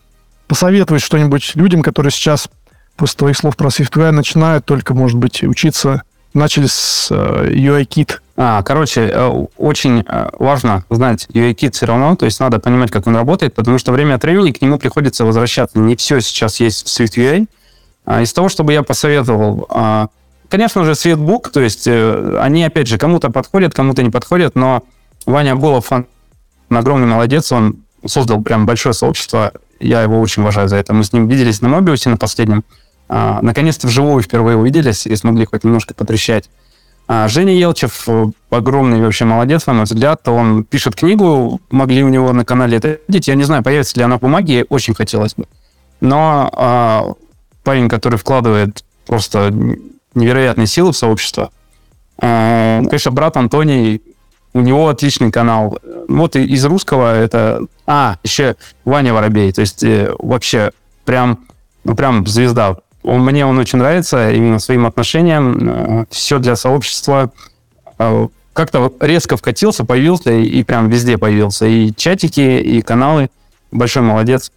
Speaker 1: посоветовать что-нибудь людям, которые сейчас после твоих слов про SwiftUI начинают только, может быть, учиться начали с э, UI-кит.
Speaker 2: А, короче, э, очень э, важно знать UI-кит все равно, то есть надо понимать, как он работает, потому что время от времени к нему приходится возвращаться. Не все сейчас есть в SwiftUI. А, из того, чтобы я посоветовал, а, конечно же, Sweetbook, то есть они, опять же, кому-то подходят, кому-то не подходят, но Ваня Булов, он огромный молодец, он создал прям большое сообщество, я его очень уважаю за это. Мы с ним виделись на Мобиусе на последнем, а, наконец-то вживую впервые увиделись и смогли хоть немножко потрещать. А Женя Елчев э, огромный вообще молодец, на мой взгляд. Он пишет книгу, могли у него на канале это видеть. Я не знаю, появится ли она в бумаге, очень хотелось бы. Но а, парень, который вкладывает просто невероятные силы в сообщество. А, конечно, брат Антоний, у него отличный канал. Вот из русского это... А, еще Ваня Воробей. То есть э, вообще прям, ну, прям звезда он, мне он очень нравится именно своим отношением. Э, Все для сообщества. Э, как-то резко вкатился, появился и, и прям везде появился. И чатики, и каналы. Большой молодец.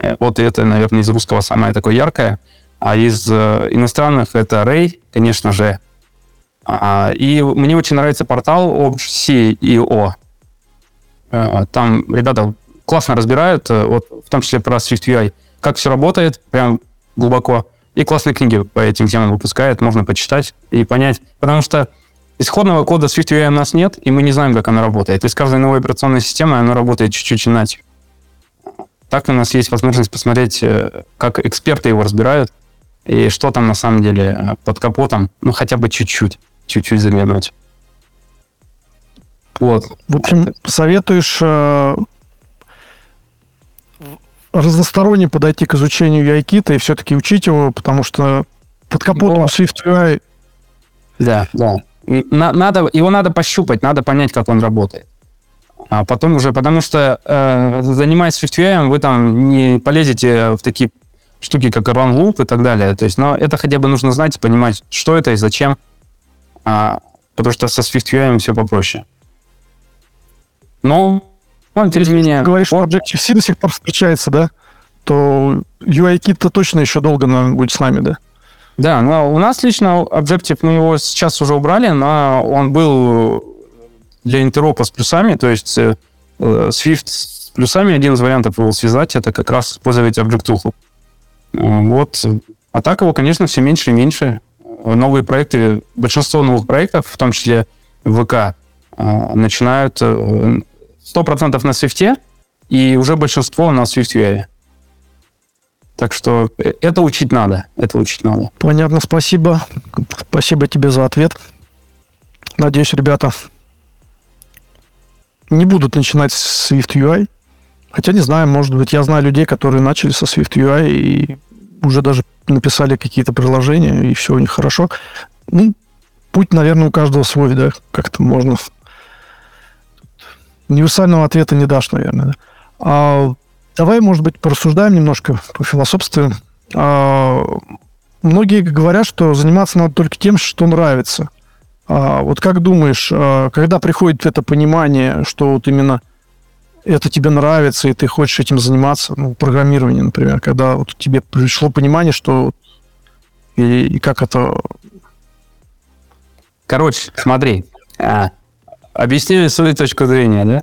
Speaker 2: Э, вот это, наверное, из русского самое такое яркое. А из иностранных это Рэй, конечно же. А, и мне очень нравится портал OBC.io. Там ребята классно разбирают, вот, в том числе про SwiftUI, как все работает, прям глубоко. И классные книги по этим темам выпускает, можно почитать и понять. Потому что исходного кода SwiftUI у нас нет, и мы не знаем, как оно работает. И с каждой новой операционной системой оно работает чуть-чуть иначе. Так у нас есть возможность посмотреть, э, как эксперты его разбирают, и что там на самом деле э, под капотом, ну, хотя бы чуть-чуть, чуть-чуть заглянуть.
Speaker 1: Вот. В общем, советуешь э, разносторонне подойти к изучению UI-кита и все-таки учить его, потому что под капотом SwiftUI...
Speaker 2: Да, да. Надо, его надо пощупать, надо понять, как он работает. А потом уже, потому что э, занимаясь SwiftUI, вы там не полезете в такие штуки, как run loop и так далее. То есть, но это хотя бы нужно знать и понимать, что это и зачем. А, потому что со SwiftUI все попроще. Но
Speaker 1: ну, тем не менее... Говоришь, что Objective-C до сих пор встречается, да? То UI-кит-то точно еще долго, наверное, будет с нами, да?
Speaker 2: Да, но у нас лично Objective, мы его сейчас уже убрали, но он был для интеропа с плюсами, то есть э, Swift с плюсами один из вариантов его связать, это как раз использовать Objective. Вот. А так его, конечно, все меньше и меньше. Новые проекты, большинство новых проектов, в том числе ВК, э, начинают э, 100% на свифте, и уже большинство на SwiftUI. Так что э, это учить надо. Это учить надо.
Speaker 1: Понятно, спасибо. Спасибо тебе за ответ. Надеюсь, ребята не будут начинать с SwiftUI. Хотя не знаю, может быть, я знаю людей, которые начали со SwiftUI и уже даже написали какие-то приложения, и все у них хорошо. Ну, путь, наверное, у каждого свой, да, как-то можно универсального ответа не дашь, наверное. Да? А, давай, может быть, порассуждаем немножко, по философству. А, многие говорят, что заниматься надо только тем, что нравится. А, вот как думаешь, а, когда приходит это понимание, что вот именно это тебе нравится, и ты хочешь этим заниматься, ну, программирование, например, когда вот тебе пришло понимание, что и, и как это...
Speaker 2: Короче, смотри, а, Объясню свою точку зрения, да.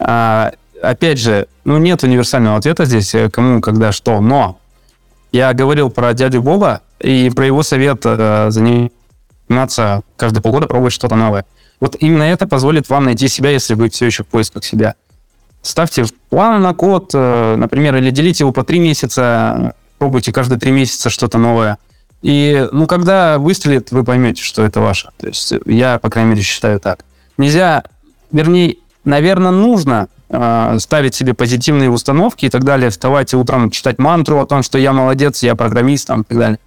Speaker 2: А, опять же, ну, нет универсального ответа здесь, э, кому, когда, что, но я говорил про дядю Боба и про его совет э, заниматься каждые полгода, пробовать что-то новое. Вот именно это позволит вам найти себя, если вы все еще в поисках себя. Ставьте план на код, э, например, или делите его по три месяца, пробуйте каждые три месяца что-то новое. И, ну, когда выстрелит, вы поймете, что это ваше. То есть я, по крайней мере, считаю так. Нельзя, вернее, наверное, нужно э, ставить себе позитивные установки и так далее, вставать утром, читать мантру о том, что я молодец, я программист там, и так далее.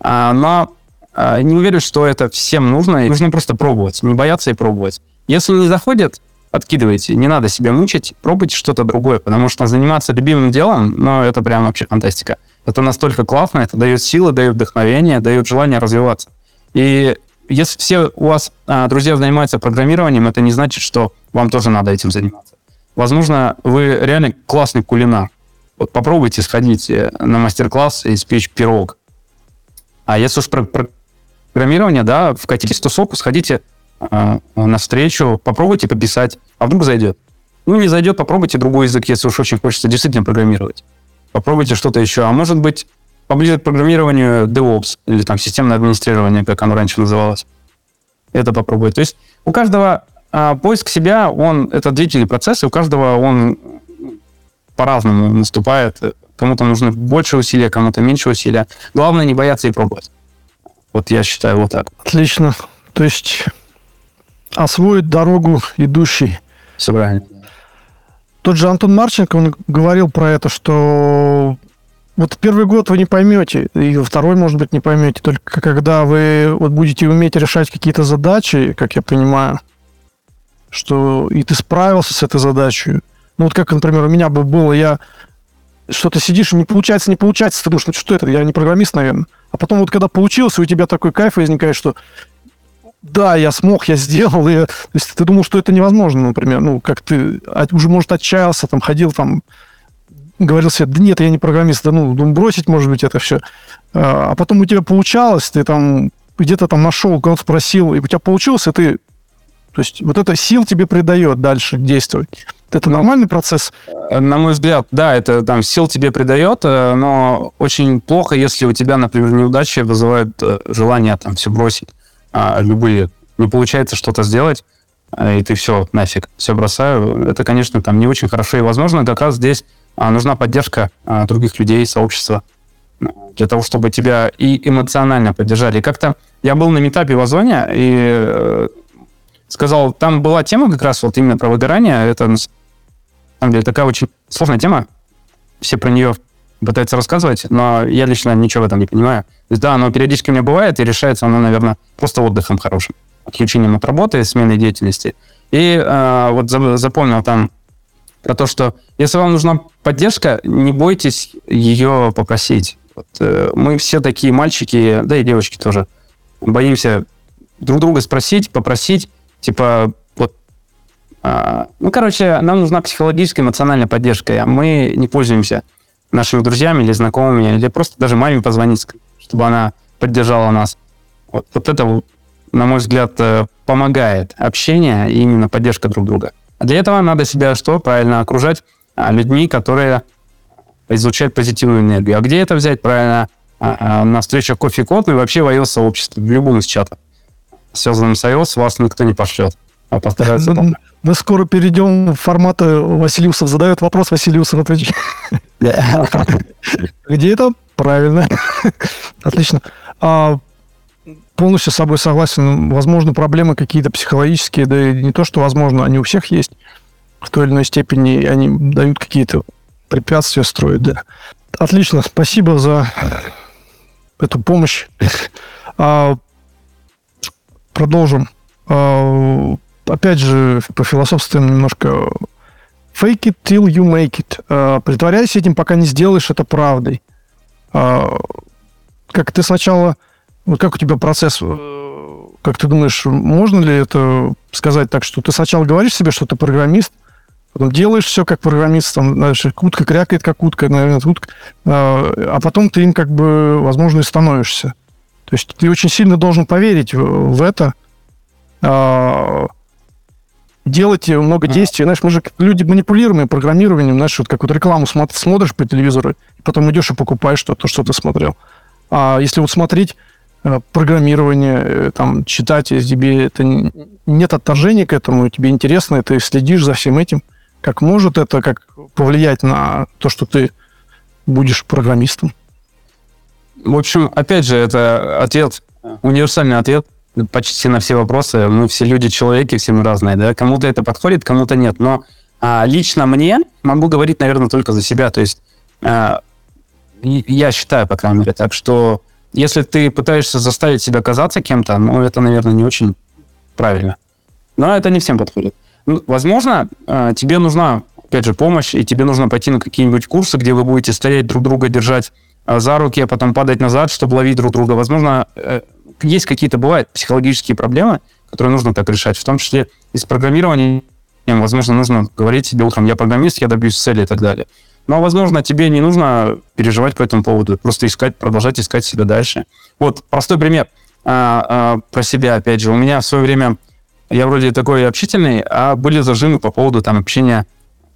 Speaker 2: А, но а, не уверен, что это всем нужно. Нужно просто пробовать, не бояться и пробовать. Если не заходит, откидывайте. Не надо себя мучить, пробуйте что-то другое, потому что заниматься любимым делом, ну, это прям вообще фантастика. Это настолько классно, это дает силы, дает вдохновение, дает желание развиваться. И если все у вас а, друзья занимаются программированием, это не значит, что вам тоже надо этим заниматься. Возможно, вы реально классный кулинар. Вот попробуйте сходить э, на мастер-класс и испечь пирог. А если уж про, про программирование, да, вкатитесь в тусовку, сходите э, на встречу, попробуйте пописать, а вдруг зайдет. Ну, не зайдет, попробуйте другой язык, если уж очень хочется действительно программировать. Попробуйте что-то еще. А может быть, поближе к программированию DevOps или там системное администрирование, как оно раньше называлось. Это попробуйте. То есть у каждого а, поиск себя, он, это длительный процесс, и у каждого он по-разному наступает. Кому-то нужно больше усилия, кому-то меньше усилия. Главное не бояться и пробовать. Вот я считаю вот так.
Speaker 1: Отлично. То есть освоить дорогу идущий.
Speaker 2: Все правильно.
Speaker 1: Тот же Антон Марченко, он говорил про это, что вот первый год вы не поймете, и второй, может быть, не поймете, только когда вы вот будете уметь решать какие-то задачи, как я понимаю, что и ты справился с этой задачей. Ну вот как, например, у меня бы было, я что-то сидишь, не получается, не получается, ты думаешь, ну что это, я не программист, наверное. А потом вот когда получилось, у тебя такой кайф возникает, что да, я смог, я сделал. И, то есть ты думал, что это невозможно, например. Ну, как ты уже, может, отчаялся, там, ходил, там, говорил себе, да нет, я не программист, да ну, бросить, может быть, это все. А, а потом у тебя получалось, ты там где-то там нашел, кого-то спросил, и у тебя получилось, и ты... То есть вот это сил тебе придает дальше действовать. Это нормальный процесс?
Speaker 2: На мой взгляд, да, это там сил тебе придает, э, но очень плохо, если у тебя, например, неудачи вызывают э, желание там все бросить, а, любые. Не получается что-то сделать, э, и ты все, нафиг, все бросаю. Это, конечно, там не очень хорошо, и, возможно, как раз здесь а, нужна поддержка а, других людей, сообщества, для того, чтобы тебя и эмоционально поддержали. как-то я был на метапе в Озоне, и сказал, там была тема как раз вот именно про выгорание, это самом деле, такая очень сложная тема. Все про нее пытаются рассказывать, но я лично ничего в этом не понимаю. То есть, да, оно периодически у меня бывает, и решается оно, наверное, просто отдыхом хорошим. Отключением от работы, сменой деятельности. И э, вот запомнил там про то, что если вам нужна поддержка, не бойтесь ее попросить. Вот, э, мы все такие мальчики, да и девочки тоже, боимся друг друга спросить, попросить, типа, а, ну, короче, нам нужна психологическая, эмоциональная поддержка, а мы не пользуемся нашими друзьями или знакомыми, или просто даже маме позвонить, чтобы она поддержала нас. Вот, вот это, на мой взгляд, э, помогает общение и именно поддержка друг друга. А для этого надо себя что? Правильно окружать а, людьми, которые излучают позитивную энергию. А где это взять? Правильно, а, на встречах кофе-код и вообще в iOS-сообществе, в любом из чатов, связанном с iOS, вас никто не пошлет. А постараются
Speaker 1: мы скоро перейдем в формат Василиусов задает вопрос, Василиусов отвечает. Где это? Правильно. Отлично. А, полностью с собой согласен. Возможно, проблемы какие-то психологические, да и не то, что возможно, они у всех есть. В той или иной степени они дают какие-то препятствия, строят, да. Отлично, спасибо за эту помощь. А, продолжим. А, опять же, пофилософствуем немножко fake it till you make it. Uh, притворяйся этим, пока не сделаешь это правдой. Uh, как ты сначала... Вот как у тебя процесс? Э, как ты думаешь, можно ли это сказать так, что ты сначала говоришь себе, что ты программист, потом делаешь все как программист, там, знаешь, утка крякает как утка, наверное, утка, а потом ты им как бы, возможно, и становишься. То есть ты очень сильно должен поверить в, в это, делать много действий. Знаешь, мы же люди манипулируемые программированием, знаешь, вот как вот рекламу смотри, смотришь по телевизору, и потом идешь и покупаешь что-то, что ты смотрел. А если вот смотреть э, программирование, э, там, читать, если тебе это нет отторжения к этому, тебе интересно, ты следишь за всем этим, как может это как повлиять на то, что ты будешь программистом?
Speaker 2: В общем, опять же, это ответ, универсальный ответ почти на все вопросы. Мы все люди, человеки, все мы разные, да. Кому-то это подходит, кому-то нет. Но а, лично мне могу говорить, наверное, только за себя. То есть а, я считаю, по крайней мере, так, что если ты пытаешься заставить себя казаться кем-то, ну, это, наверное, не очень правильно. Но это не всем подходит. Ну, возможно, а, тебе нужна, опять же, помощь, и тебе нужно пойти на какие-нибудь курсы, где вы будете стоять друг друга, держать а, за руки, а потом падать назад, чтобы ловить друг друга. Возможно, э, есть какие-то, бывают психологические проблемы, которые нужно так решать, в том числе и с программированием. Возможно, нужно говорить себе утром, я программист, я добьюсь цели и так далее. Но, возможно, тебе не нужно переживать по этому поводу, просто искать, продолжать искать себя дальше. Вот простой пример а, а, про себя, опять же. У меня в свое время, я вроде такой общительный, а были зажимы по поводу там общения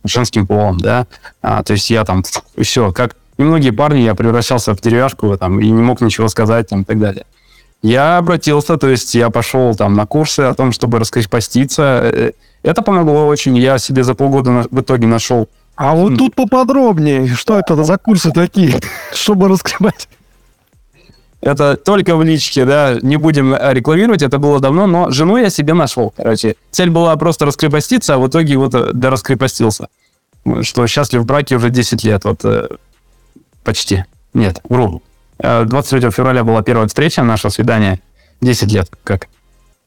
Speaker 2: с женским полом, да. А, то есть я там, все, как и многие парни, я превращался в деревяшку там, и не мог ничего сказать там, и так далее. Я обратился, то есть я пошел там на курсы о том, чтобы раскрепоститься. Э, это помогло очень. Я себе за полгода в итоге нашел...
Speaker 1: А вот тут поподробнее, что это за курсы такие, чтобы раскрепать?
Speaker 2: Это только в личке, да, не будем рекламировать, это было давно, но жену я себе нашел, короче. Цель была просто раскрепоститься, а в итоге вот э, да раскрепостился. Что счастлив в браке уже 10 лет, вот э, почти. Нет, вру. 23 э, февраля была первая встреча, наше свидание. 10 лет как.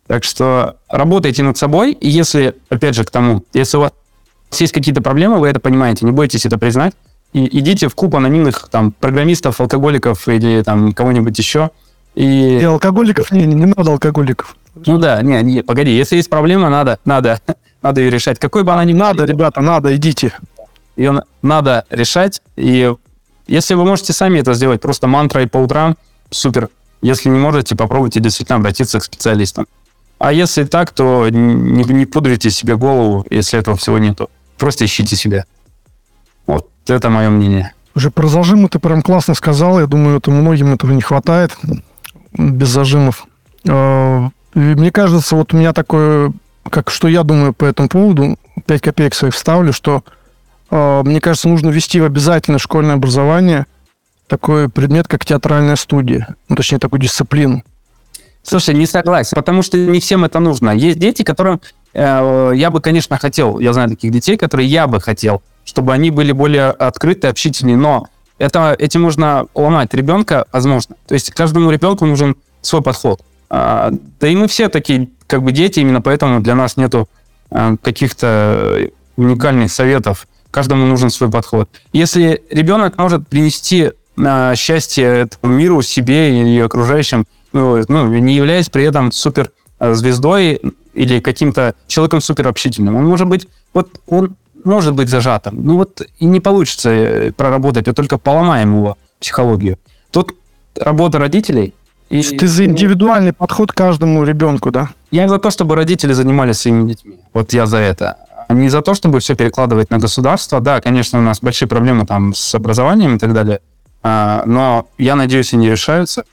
Speaker 2: Так что работайте над собой, и если, опять же, к тому, если у вас есть какие-то проблемы, вы это понимаете, не бойтесь это признать, и идите в куб анонимных там программистов, алкоголиков или там кого-нибудь еще.
Speaker 1: И... и алкоголиков не, не, не надо алкоголиков.
Speaker 2: Ну да, не, не, погоди, если есть проблема, надо, надо, надо ее решать. Какой бы она ни
Speaker 1: Надо, ребята, надо, идите.
Speaker 2: Ее надо решать, и если вы можете сами это сделать просто мантрой по утрам, супер. Если не можете, попробуйте действительно обратиться к специалистам. А если так, то не, не пудрите себе голову, если этого всего нету. Просто ищите себя. Вот, это мое мнение.
Speaker 1: Уже про зажимы ты прям классно сказал. Я думаю, это многим этого не хватает без зажимов. А, мне кажется, вот у меня такое, как что я думаю по этому поводу, 5 копеек своих вставлю, что мне кажется, нужно ввести в обязательное школьное образование такой предмет, как театральная студия. Ну, точнее, такую дисциплину.
Speaker 2: Слушай, не согласен, потому что не всем это нужно. Есть дети, которым э, я бы, конечно, хотел, я знаю таких детей, которые я бы хотел, чтобы они были более открыты, общительные, но это, этим можно ломать ребенка, возможно. То есть каждому ребенку нужен свой подход. А, да и мы все такие, как бы дети, именно поэтому для нас нету а, каких-то уникальных советов каждому нужен свой подход. Если ребенок может принести а, счастье этому миру, себе и окружающим, ну, ну, не являясь при этом супер а, звездой или каким-то человеком супер общительным. Он может быть, вот он может быть зажатым. Ну вот и не получится э, проработать, а только поломаем его психологию. Тут работа родителей.
Speaker 1: И... Ты за индивидуальный подход к каждому ребенку, да?
Speaker 2: Я за то, чтобы родители занимались своими детьми. Вот я за это не за то, чтобы все перекладывать на государство. Да, конечно, у нас большие проблемы там с образованием и так далее, а, но я надеюсь, они решаются.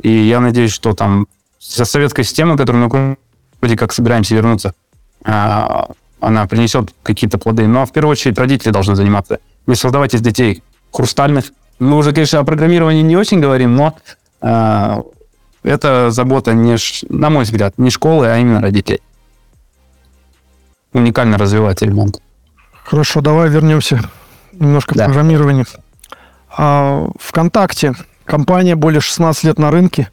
Speaker 2: И я надеюсь, что там за советская система, которую мы вроде как собираемся вернуться, а, она принесет какие-то плоды. Но в первую очередь родители должны заниматься. Не создавать из детей хрустальных. Мы уже, конечно, о программировании не очень говорим, но а, это забота, не, на мой взгляд, не школы, а именно родителей уникально развивать ребенка.
Speaker 1: Хорошо, давай вернемся немножко да. к программированию. А, ВКонтакте компания более 16 лет на рынке,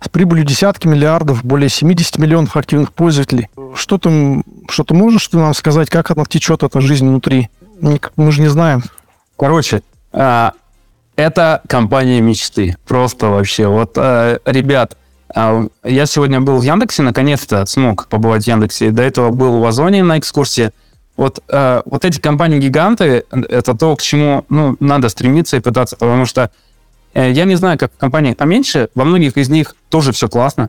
Speaker 1: с прибылью десятки миллиардов, более 70 миллионов активных пользователей. Что ты, что ты можешь ты нам сказать, как она течет, эта жизнь внутри? Мы же не знаем.
Speaker 2: Короче, а, это компания мечты. Просто вообще. Вот, а, ребят, я сегодня был в Яндексе, наконец-то смог побывать в Яндексе. До этого был в Озоне на экскурсии. Вот, э, вот эти компании-гиганты — это то, к чему ну, надо стремиться и пытаться, потому что э, я не знаю, как в компаниях поменьше, во многих из них тоже все классно,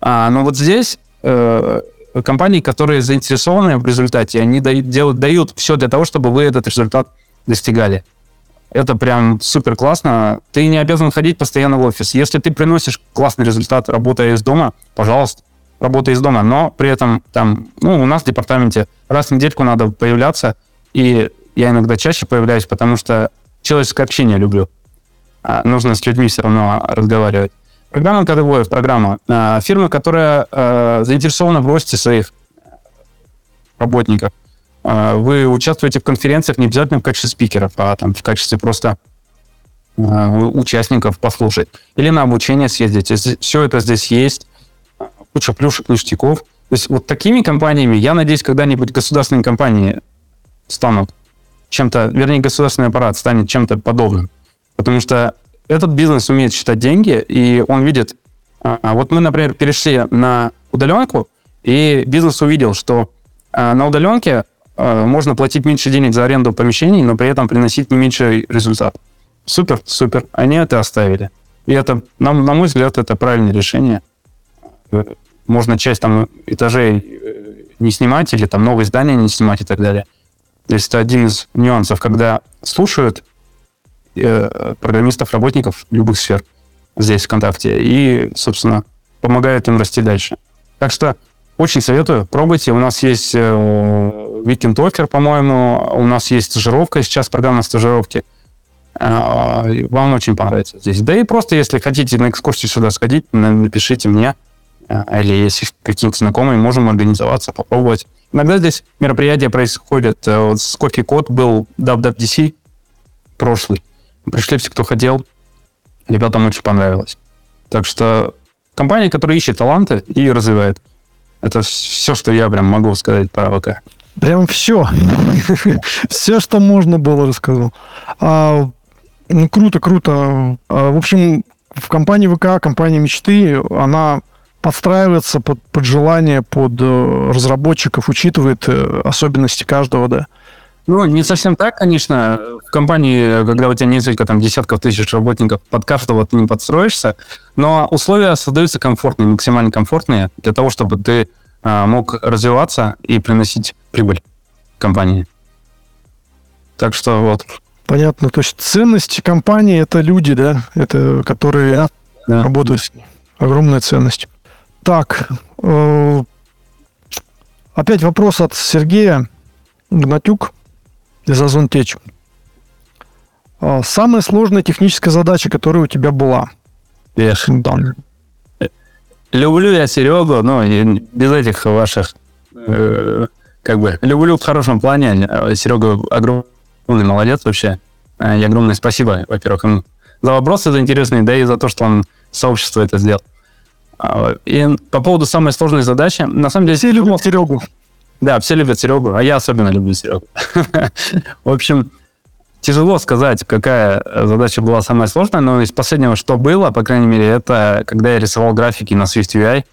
Speaker 2: а, но вот здесь э, компании, которые заинтересованы в результате, они дают, дают все для того, чтобы вы этот результат достигали. Это прям супер классно. Ты не обязан ходить постоянно в офис. Если ты приносишь классный результат, работая из дома, пожалуйста, работай из дома. Но при этом там, ну, у нас в департаменте раз в недельку надо появляться, и я иногда чаще появляюсь, потому что человеческое общение люблю. А, нужно с людьми все равно разговаривать. Программа КТВ, программа. А, фирма, которая а, заинтересована в росте своих работников. А, вы участвуете в конференциях не обязательно в качестве спикеров, а там в качестве просто а, участников послушать. Или на обучение съездить. Все это здесь есть. Куча плюшек, ништяков. То есть вот такими компаниями, я надеюсь, когда-нибудь государственные компании станут чем-то, вернее, государственный аппарат станет чем-то подобным. Потому что этот бизнес умеет считать деньги, и он видит... А, а вот мы, например, перешли на удаленку, и бизнес увидел, что а, на удаленке можно платить меньше денег за аренду помещений, но при этом приносить не меньший результат. Супер, супер. Они это оставили. И это, на, на мой взгляд, это правильное решение. Можно часть там этажей э, не снимать или там новые здания не снимать и так далее. То есть это один из нюансов, когда слушают э, программистов, работников любых сфер здесь ВКонтакте и, собственно, помогают им расти дальше. Так что очень советую, пробуйте. У нас есть э, Weekend Offer, по-моему, у нас есть стажировка, сейчас программа стажировки. Э, вам очень понравится здесь. Да и просто, если хотите на экскурсию сюда сходить, напишите мне. Э, или если какие-то знакомые, можем организоваться, попробовать. Иногда здесь мероприятия происходят. Вот с Кофе Код был WWDC прошлый. Пришли все, кто хотел. Ребятам очень понравилось. Так что компания, которая ищет таланты и развивает. Это все, что я прям могу сказать про ВК.
Speaker 1: Прям все. все, что можно было, рассказал. А, ну, круто, круто. А, в общем, в компании ВК, компания мечты, она подстраивается под, под желание, под э, разработчиков, учитывает э, особенности каждого, да.
Speaker 2: Ну, не совсем так, конечно. В компании, когда у тебя несколько там десятков тысяч работников, под каждого ты не подстроишься, но условия создаются комфортные, максимально комфортные для того, чтобы ты а, мог развиваться и приносить прибыль компании. Так что вот.
Speaker 1: Понятно. То есть ценность компании это люди, да, это которые да. работают с ней. Огромная ценность. Так, э, опять вопрос от Сергея Гнатюк из Озон Теч. Э, самая сложная техническая задача, которая у тебя была?
Speaker 2: Эх, да. Люблю я Серегу, но без этих ваших, э, как бы, люблю в хорошем плане. Серега огромный молодец вообще. Э, и огромное спасибо, во-первых, ему за вопросы за интересные, да и за то, что он сообщество это сделал. А, и по поводу самой сложной задачи, на самом деле...
Speaker 1: Все любят Серегу.
Speaker 2: Да, все любят Серегу, а я особенно люблю Серегу. В общем, тяжело сказать, какая задача была самая сложная, но из последнего, что было, по крайней мере, это когда я рисовал графики на Swift UI,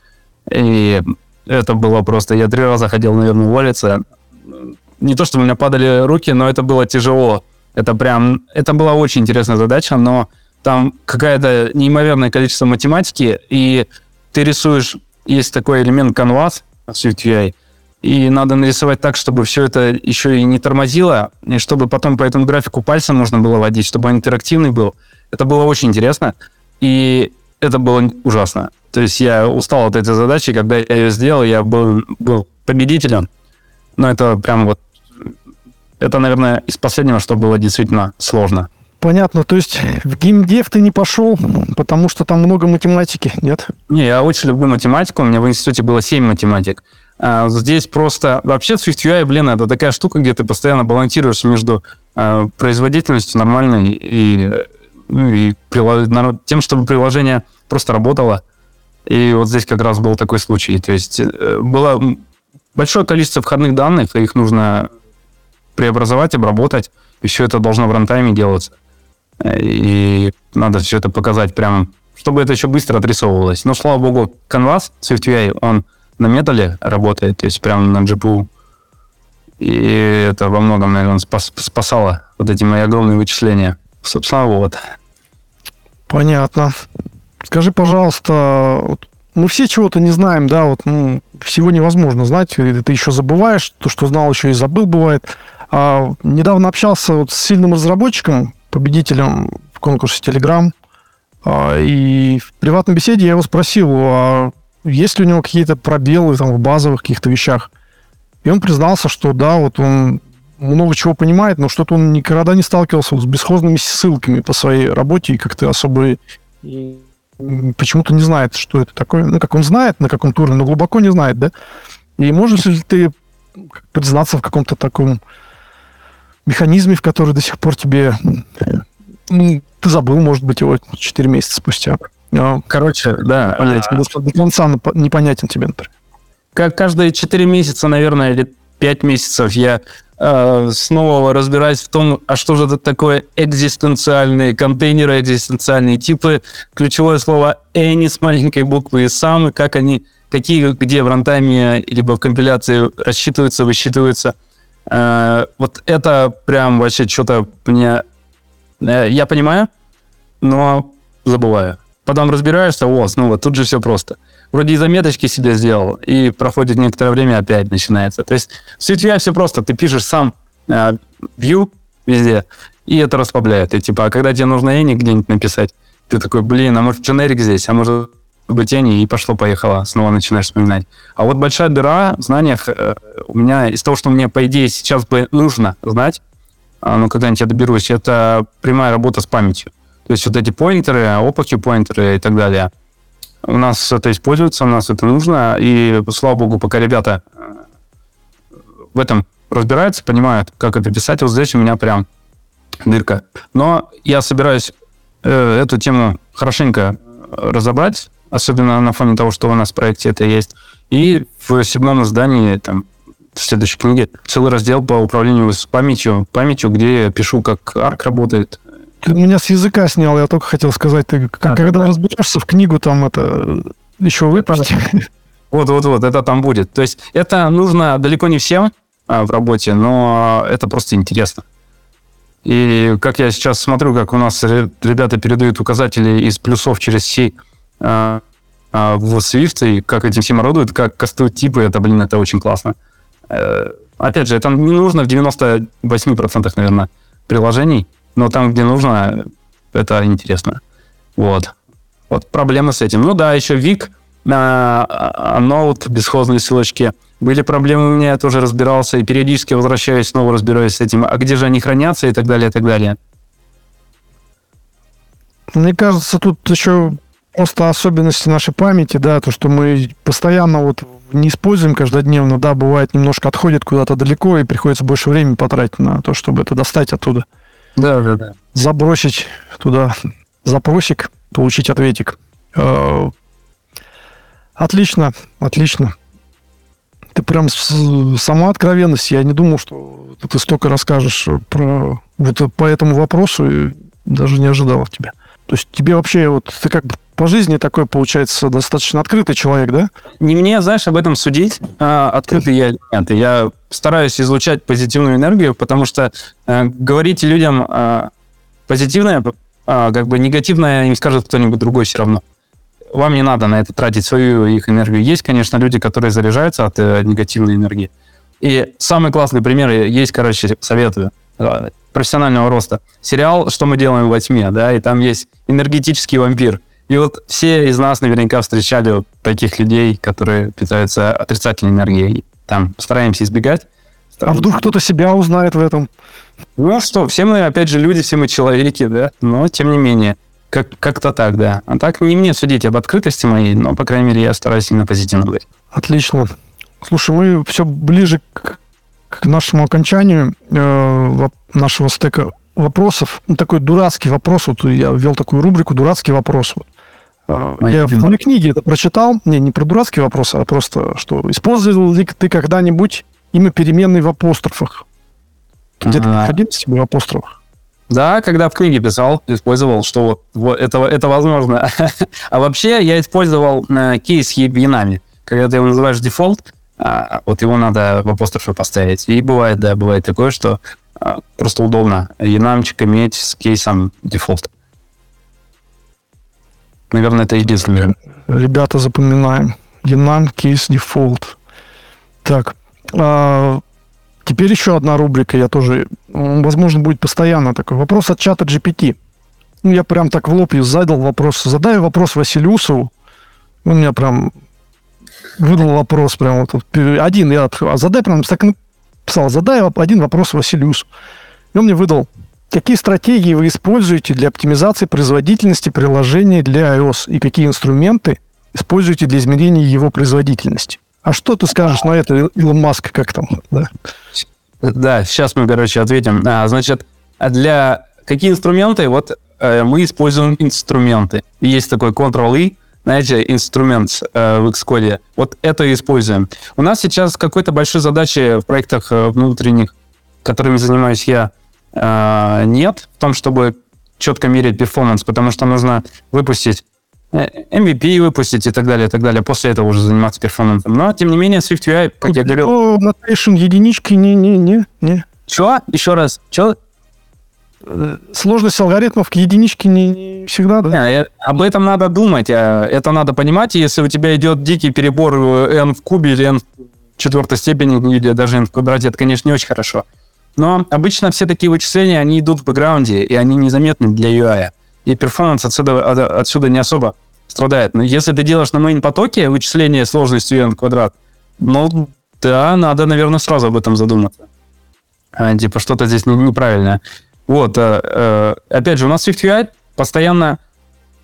Speaker 2: и это было просто... Я три раза ходил, наверное, уволиться. Не то, что у меня падали руки, но это было тяжело. Это прям... Это была очень интересная задача, но там какое-то неимоверное количество математики, и ты рисуешь, есть такой элемент канвас, SwiftUI, и надо нарисовать так, чтобы все это еще и не тормозило, и чтобы потом по этому графику пальцем можно было водить, чтобы он интерактивный был. Это было очень интересно, и это было ужасно. То есть я устал от этой задачи, когда я ее сделал, я был, был победителем, но это прям вот, это, наверное, из последнего, что было действительно сложно.
Speaker 1: Понятно, то есть в геймдев ты не пошел, потому что там много математики, нет?
Speaker 2: Не, я очень люблю математику, у меня в институте было 7 математик. А здесь просто... Вообще SwiftUI, блин, это такая штука, где ты постоянно балансируешь между э, производительностью нормальной и, ну, и тем, чтобы приложение просто работало. И вот здесь как раз был такой случай. То есть э, было большое количество входных данных, их нужно преобразовать, обработать, и все это должно в рантайме делаться. И надо все это показать прям, чтобы это еще быстро отрисовывалось. Но, слава богу, Canvas, SwiftUI, он на металле работает, то есть прям на GPU. И это во многом, наверное, спас, спасало вот эти мои огромные вычисления. Собственно, вот.
Speaker 1: Понятно. Скажи, пожалуйста, мы все чего-то не знаем, да, вот ну, всего невозможно знать, ты еще забываешь, то, что знал, еще и забыл, бывает. А, недавно общался вот с сильным разработчиком, победителем в конкурсе Telegram, а, и в приватной беседе я его спросил, а есть ли у него какие-то пробелы там в базовых каких-то вещах. И он признался, что да, вот он много чего понимает, но что-то он никогда не сталкивался с бесхозными ссылками по своей работе и как-то особо почему-то не знает, что это такое. Ну, как он знает на каком-то уровне, но глубоко не знает, да? И можешь ли ты признаться в каком-то таком механизме, в который до сих пор тебе... Ну, ты забыл, может быть, его 4 месяца спустя.
Speaker 2: Короче, да.
Speaker 1: Понятен, а... до конца непонятен тебе, например.
Speaker 2: Как каждые 4 месяца, наверное, или 5 месяцев я э, снова разбираюсь в том, а что же это такое экзистенциальные контейнеры, экзистенциальные типы. Ключевое слово any с маленькой буквы и сам, и как они, какие, где в рантайме, либо в компиляции рассчитываются, высчитываются. Э, вот это прям вообще что-то мне... Э, я понимаю, но забываю. Потом разбираешься, о, вот тут же все просто вроде и заметочки себе сделал, и проходит некоторое время, опять начинается. То есть с CTI все просто. Ты пишешь сам э, view везде, и это расслабляет. И типа, а когда тебе нужно any где-нибудь написать, ты такой, блин, а может дженерик здесь, а может быть any, и пошло-поехало, снова начинаешь вспоминать. А вот большая дыра в знаниях э, у меня из того, что мне, по идее, сейчас бы нужно знать, э, ну, когда-нибудь я доберусь, это прямая работа с памятью. То есть вот эти поинтеры, опаки поинтеры и так далее – у нас это используется, у нас это нужно, и, слава богу, пока ребята э, в этом разбираются, понимают, как это писать, вот здесь у меня прям дырка. Но я собираюсь э, эту тему хорошенько разобрать, особенно на фоне того, что у нас в проекте это есть. И в седьмом издании, там, в следующей книге, целый раздел по управлению памятью, памятью, где я пишу, как арк работает,
Speaker 1: ты меня с языка снял, я только хотел сказать, ты а, когда да. разберешься в книгу, там это еще выправить.
Speaker 2: Вот-вот-вот, это там будет. То есть это нужно далеко не всем а, в работе, но это просто интересно. И как я сейчас смотрю, как у нас ребята передают указатели из плюсов через C а, а, в Swift, и как этим всем орудуют, как кастуют типы, это, блин, это очень классно. Э, опять же, это не нужно в 98%, наверное, приложений, но там, где нужно, это интересно. Вот. Вот проблема с этим. Ну да, еще Вик, а, ноут, бесхозные ссылочки. Были проблемы у меня, я тоже разбирался, и периодически возвращаюсь, снова разбираюсь с этим. А где же они хранятся и так далее, и так далее.
Speaker 1: Мне кажется, тут еще просто особенности нашей памяти, да, то, что мы постоянно вот не используем каждодневно, да, бывает немножко отходит куда-то далеко, и приходится больше времени потратить на то, чтобы это достать оттуда.
Speaker 2: Да, да, да.
Speaker 1: Забросить туда запросик, получить ответик. Э, отлично, отлично. Ты прям сама откровенность. Я не думал, что ты столько расскажешь про вот по этому вопросу, и даже не ожидал от тебя. То есть тебе вообще вот ты как бы по жизни такой, получается, достаточно открытый человек, да?
Speaker 2: Не мне, знаешь, об этом судить, а, открытый я или нет. Я стараюсь излучать позитивную энергию, потому что э, говорить людям э, позитивное, э, как бы негативное им скажет кто-нибудь другой все равно. Вам не надо на это тратить свою их энергию. Есть, конечно, люди, которые заряжаются от э, негативной энергии. И самый классный пример есть, короче, советую э, профессионального роста. Сериал «Что мы делаем во тьме», да, и там есть энергетический вампир. И вот все из нас наверняка встречали вот таких людей, которые питаются отрицательной энергией. Там стараемся избегать.
Speaker 1: Стараемся. А вдруг кто-то себя узнает в этом?
Speaker 2: Ну что, все мы, опять же, люди, все мы человеки, да, но тем не менее. Как, как-то так, да. А так не мне судить об открытости моей, но, по крайней мере, я стараюсь именно позитивно говорить.
Speaker 1: Отлично. Слушай, мы все ближе к, к нашему окончанию э, нашего стека вопросов. Ну, такой дурацкий вопрос. Вот я ввел такую рубрику «Дурацкий вопрос». Вот. А, я в твоей книге это прочитал. Не, не про дурацкий вопрос, а просто, что использовал ли ты когда-нибудь имя переменной в апострофах? Где-то находился тебе в апострофах?
Speaker 2: Да, когда в книге писал, использовал, что вот, это, это возможно. а вообще я использовал э, case с enum ами. Когда ты его называешь дефолт, а, вот его надо в апострофе поставить. И бывает, да, бывает такое, что а, просто удобно enum чик иметь с case ом default. Наверное, это единственное.
Speaker 1: Ребята, запоминаем. Янан кейс дефолт. Так. А, теперь еще одна рубрика. Я тоже, возможно, будет постоянно такой. Вопрос от чата GPT. Ну, я прям так в лоб задал вопрос. Задаю вопрос Василиусову. Он меня прям выдал вопрос прям вот один. Я задай прям так написал. Задай один вопрос Василиусу. И он мне выдал Какие стратегии вы используете для оптимизации производительности приложения для iOS и какие инструменты используете для измерения его производительности? А что ты скажешь на это, Илон Маск, как там? Да,
Speaker 2: да сейчас мы, короче, ответим. А, значит, для какие инструменты? Вот э, мы используем инструменты. Есть такой Ctrl-E, знаете, инструмент э, в Xcode. Вот это используем. У нас сейчас какой-то большой задачи в проектах э, внутренних, которыми занимаюсь я, э, нет в том, чтобы четко мерить перформанс, потому что нужно выпустить э, MVP выпустить и так далее, и так далее. После этого уже заниматься перформансом. Но, тем не менее, SwiftUI, как я говорил...
Speaker 1: О, notation единички, не-не-не. не.
Speaker 2: Чего? Еще раз. Чего?
Speaker 1: Э, сложность алгоритмов к единичке не, не всегда, да?
Speaker 2: Не, об этом надо думать, а это надо понимать. Если у тебя идет дикий перебор n в кубе или n в четвертой степени, или даже n в квадрате, это, конечно, не очень хорошо. Но обычно все такие вычисления, они идут в бэкграунде, и они незаметны для UI. И performance отсюда, отсюда не особо страдает. Но если ты делаешь на main потоке вычисление сложностью n квадрат, ну, да, надо, наверное, сразу об этом задуматься. А, типа, что-то здесь неправильное. Вот, э, э, опять же, у нас SwiftUI постоянно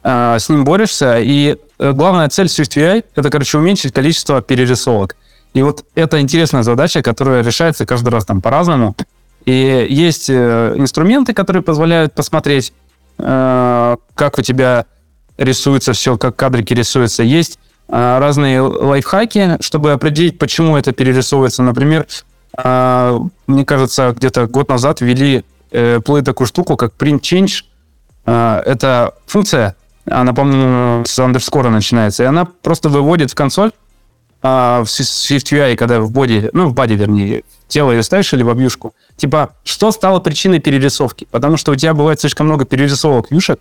Speaker 2: э, с ним борешься, и э, главная цель SwiftUI — это, короче, уменьшить количество перерисовок. И вот это интересная задача, которая решается каждый раз там по-разному. И есть э, инструменты, которые позволяют посмотреть, э, как у тебя рисуется все, как кадрики рисуются. Есть э, разные лайфхаки, чтобы определить, почему это перерисовывается. Например, мне кажется, где-то год назад ввели плей такую штуку, как print change. Это функция, она, по-моему, с андерскора начинается, и она просто выводит в консоль в SwiftUI, когда в боди, ну, в боди, вернее, тело ее ставишь или в обвьюшку, типа, что стало причиной перерисовки? Потому что у тебя бывает слишком много перерисовок вьюшек,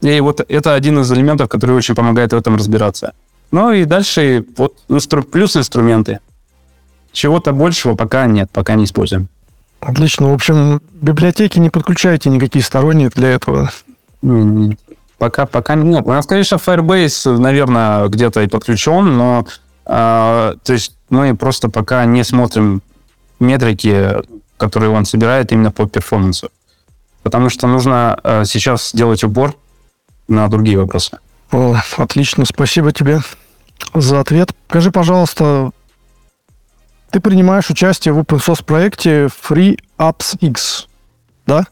Speaker 2: и вот это один из элементов, который очень помогает в этом разбираться. Ну и дальше вот инстру... плюс инструменты. Чего-то большего пока нет, пока не используем.
Speaker 1: Отлично. В общем, библиотеки не подключайте никакие сторонние для этого.
Speaker 2: Пока, пока нет. У нас, конечно, Firebase, наверное, где-то и подключен, но а, то есть мы просто пока не смотрим метрики, которые он собирает именно по перформансу. Потому что нужно а, сейчас делать упор на другие вопросы.
Speaker 1: О, отлично, спасибо тебе за ответ. Скажи, пожалуйста, ты принимаешь участие в open source проекте Free Apps X, да?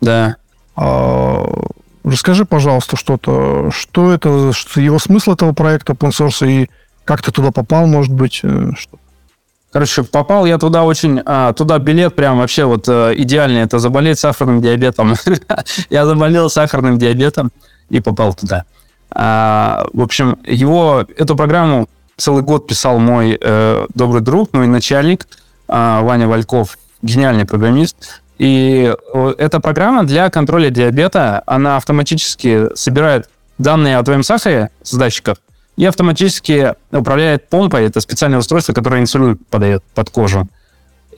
Speaker 2: Да.
Speaker 1: А, расскажи, пожалуйста, что-то, что это, что его смысл этого проекта open source и как ты туда попал, может быть? Э, что?
Speaker 2: Короче, попал я туда очень... А, туда билет прям вообще вот э, идеальный. Это заболеть сахарным диабетом. я заболел сахарным диабетом и попал туда. А, в общем, его, эту программу целый год писал мой э, добрый друг, мой начальник э, Ваня Вальков, гениальный программист. И эта программа для контроля диабета, она автоматически собирает данные о твоем сахаре с датчиков, и автоматически управляет помпой. Это специальное устройство, которое инсулин подает под кожу.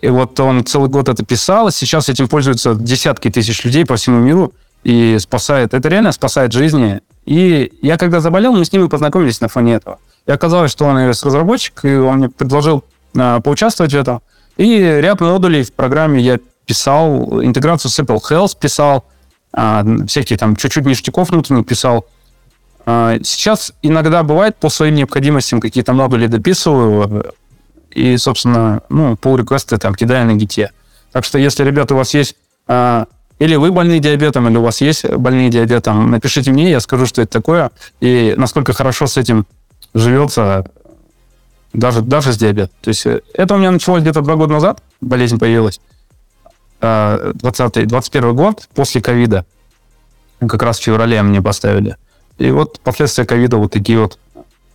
Speaker 2: И вот он целый год это писал, сейчас этим пользуются десятки тысяч людей по всему миру и спасает. Это реально спасает жизни. И я когда заболел, мы с ним и познакомились на фоне этого. И оказалось, что он iOS-разработчик, и он мне предложил а, поучаствовать в этом. И ряд модулей в программе я писал, интеграцию с Apple Health писал, а, всяких там чуть-чуть ништяков внутренних писал. А, сейчас иногда бывает по своим необходимостям какие-то модули дописываю, и, собственно, ну, pull реквесты там кидаю на гите. Так что, если, ребята, у вас есть а, или вы больны диабетом, или у вас есть больные диабетом, напишите мне, я скажу, что это такое, и насколько хорошо с этим живется даже, даже с диабетом. То есть э, это у меня началось где-то два года назад, болезнь появилась, 20 21 год, после ковида. Как раз в феврале мне поставили. И вот последствия ковида вот такие вот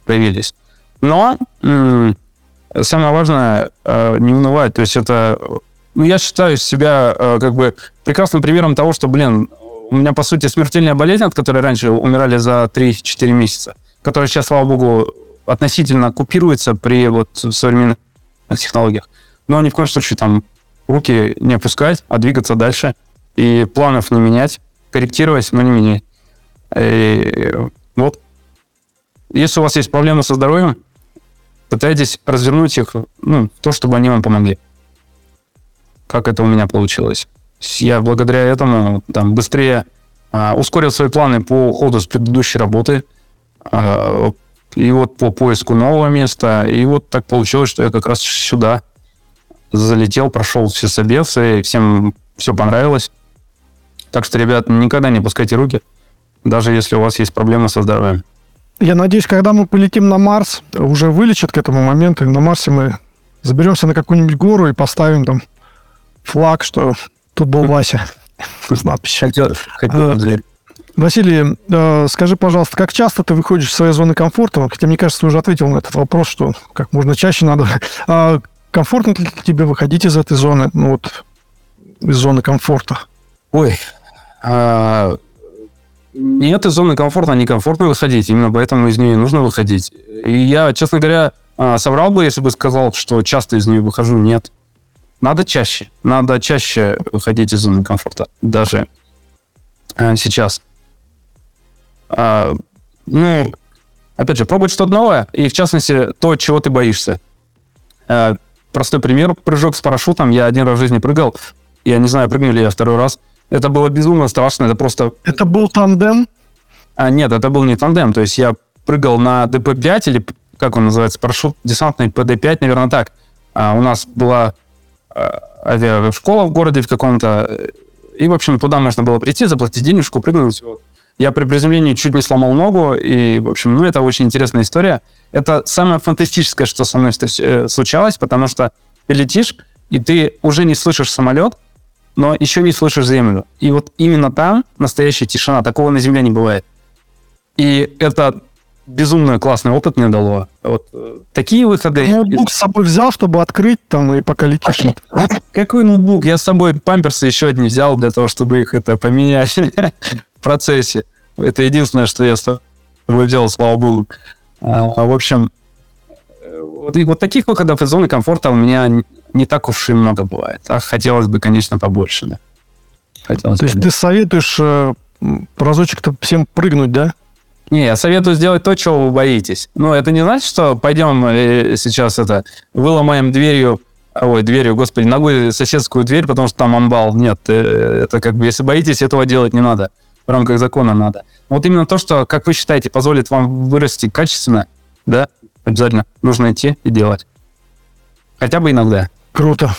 Speaker 2: проявились. Но самое важное э, не унывать. То есть это... Ну, я считаю себя э, как бы прекрасным примером того, что, блин, У меня, по сути, смертельная болезнь, от которой раньше умирали за 3-4 месяца, которая сейчас, слава богу, относительно купируется при вот современных технологиях. Но ни в коем случае там руки не опускать, а двигаться дальше. И планов не менять, корректировать, но не менять. И вот. Если у вас есть проблемы со здоровьем, пытайтесь развернуть их, ну, то, чтобы они вам помогли. Как это у меня получилось. Я благодаря этому там быстрее а, ускорил свои планы по уходу с предыдущей работы, а, и вот по поиску нового места, и вот так получилось, что я как раз сюда залетел, прошел все собесы, всем все понравилось. Так что, ребят, никогда не пускайте руки, даже если у вас есть проблемы со здоровьем.
Speaker 1: Я надеюсь, когда мы полетим на Марс, уже вылечат к этому моменту, и на Марсе мы заберемся на какую-нибудь гору и поставим там флаг, что тут был Вася с надписью. Э, Василий, э, скажи, пожалуйста, как часто ты выходишь из своей зоны комфорта? Хотя, мне кажется, ты уже ответил на этот вопрос, что как можно чаще надо. А комфортно ли тебе выходить из этой зоны, ну вот, из зоны комфорта?
Speaker 2: Ой, а, нет, из зоны комфорта некомфортно выходить, именно поэтому из нее нужно выходить. И я, честно говоря, а, соврал бы, если бы сказал, что часто из нее выхожу. Нет. Надо чаще. Надо чаще выходить из зоны комфорта. Даже а, сейчас. А, ну, опять же, пробовать что-то новое, и в частности, то, чего ты боишься. А, простой пример. Прыжок с парашютом. Я один раз в жизни прыгал. Я не знаю, прыгну ли я второй раз. Это было безумно страшно, это просто...
Speaker 1: Это был тандем?
Speaker 2: А, нет, это был не тандем, то есть я прыгал на ДП-5, или как он называется, парашют десантный ПД-5, наверное, так. А у нас была а, авиашкола в городе в каком-то, и, в общем, туда можно было прийти, заплатить денежку, прыгнуть. Я при приземлении чуть не сломал ногу, и, в общем, ну, это очень интересная история. Это самое фантастическое, что со мной э, случалось, потому что ты летишь, и ты уже не слышишь самолет, но еще не слышишь землю. И вот именно там настоящая тишина. Такого на земле не бывает. И это безумно классный опыт мне дало. Вот э, такие выходы...
Speaker 1: Ноутбук с собой взял, чтобы открыть там и пока летишь.
Speaker 2: Какой ноутбук? Я с собой памперсы еще одни взял для того, чтобы их это поменять в процессе. Это единственное, что я с собой взял, слава богу. А, в общем, э, вот, и вот таких выходов из зоны комфорта у меня не так уж и много бывает. А хотелось бы, конечно, побольше, да.
Speaker 1: Хотелось То есть ты советуешь э, разочек-то всем прыгнуть, да?
Speaker 2: Не, я советую сделать то, чего вы боитесь. Но это не значит, что пойдем э, сейчас это выломаем дверью, ой, дверью, господи, ногой соседскую дверь, потому что там амбал. Нет, э, это как бы, если боитесь, этого делать не надо. В рамках закона надо. Вот именно то, что, как вы считаете, позволит вам вырасти качественно, да, обязательно нужно идти и делать. Хотя бы иногда.
Speaker 1: Круто.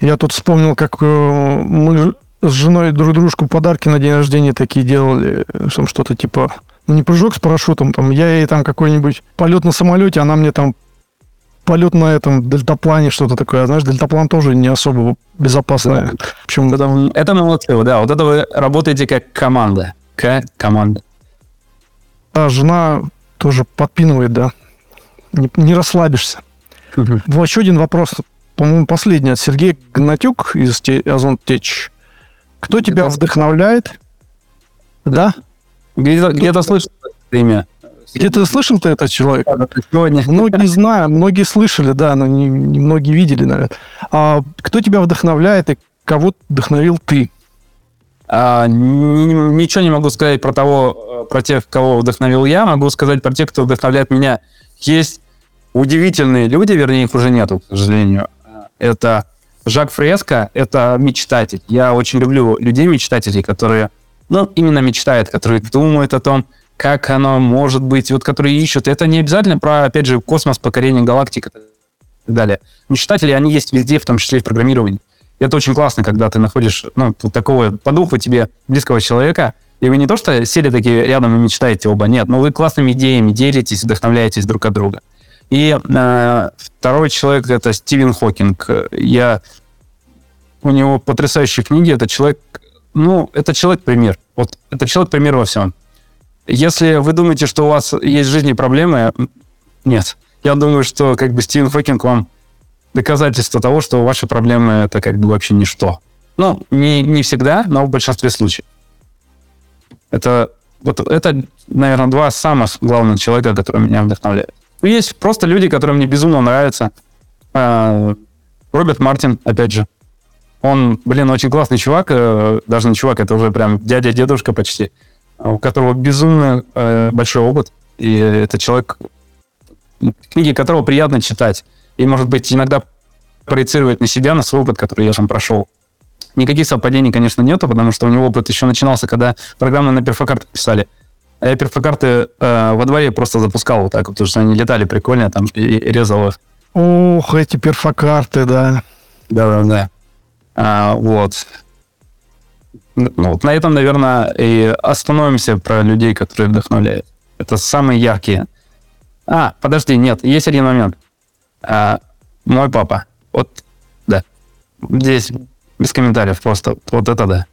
Speaker 1: Я тут вспомнил, как э, мы с женой друг дружку подарки на день рождения такие делали, там что-то типа, ну не прыжок с парашютом, там я ей там какой-нибудь полет на самолете, она мне там полет на этом дельтаплане, что-то такое. А знаешь, дельтаплан тоже не особо безопасное. Да.
Speaker 2: Общем, это, это молодцы, да. Вот это вы работаете как команда. Как команда.
Speaker 1: А жена тоже подпинывает, да. Не, не расслабишься. Угу. еще один вопрос по-моему, последний от Сергея Гнатюк из Озон Теч. Кто тебя вдохновляет? Да?
Speaker 2: Где-то, где-то слышал это имя.
Speaker 1: Где-то слышал ты этот человек? Сегодня. Многие знают, многие слышали, да, но не, не многие видели, наверное. А кто тебя вдохновляет и кого вдохновил ты?
Speaker 2: А, ничего не могу сказать про того, про тех, кого вдохновил я. Могу сказать про тех, кто вдохновляет меня. Есть удивительные люди, вернее, их уже нету, к сожалению это Жак Фреско, это мечтатель. Я очень люблю людей-мечтателей, которые, ну, именно мечтают, которые думают о том, как оно может быть, вот которые ищут. Это не обязательно про, опять же, космос, покорение галактик и так далее. Мечтатели, они есть везде, в том числе и в программировании. Это очень классно, когда ты находишь, ну, такого по духу тебе близкого человека, и вы не то что сели такие рядом и мечтаете оба, нет, но вы классными идеями делитесь, вдохновляетесь друг от друга. И э, второй человек это Стивен Хокинг. Я у него потрясающие книги. Это человек, ну, это человек-пример. Вот это человек-пример во всем. Если вы думаете, что у вас есть в жизни проблемы, нет. Я думаю, что как бы Стивен Хокинг вам доказательство того, что ваши проблемы это как бы вообще ничто. Ну, не, не всегда, но в большинстве случаев. Это вот это, наверное, два самых главных человека, которые меня вдохновляют. Есть просто люди, которые мне безумно нравятся. А, Роберт Мартин, опять же. Он, блин, очень классный чувак. Э, даже не чувак, это уже прям дядя-дедушка почти. У которого безумно э, большой опыт. И это человек, книги которого приятно читать. И, может быть, иногда проецировать на себя, на свой опыт, который я там прошел. Никаких совпадений, конечно, нету, потому что у него опыт еще начинался, когда программы на перфокартах писали. Я перфокарты э, во дворе просто запускал вот так, потому что они летали прикольно, там и, и резал их.
Speaker 1: Ох, эти перфокарты, да.
Speaker 2: Да-да-да. А, вот. Ну, вот на этом, наверное, и остановимся про людей, которые вдохновляют. Это самые яркие. А, подожди, нет, есть один момент. А, мой папа. Вот, да. Здесь без комментариев просто. Вот это да.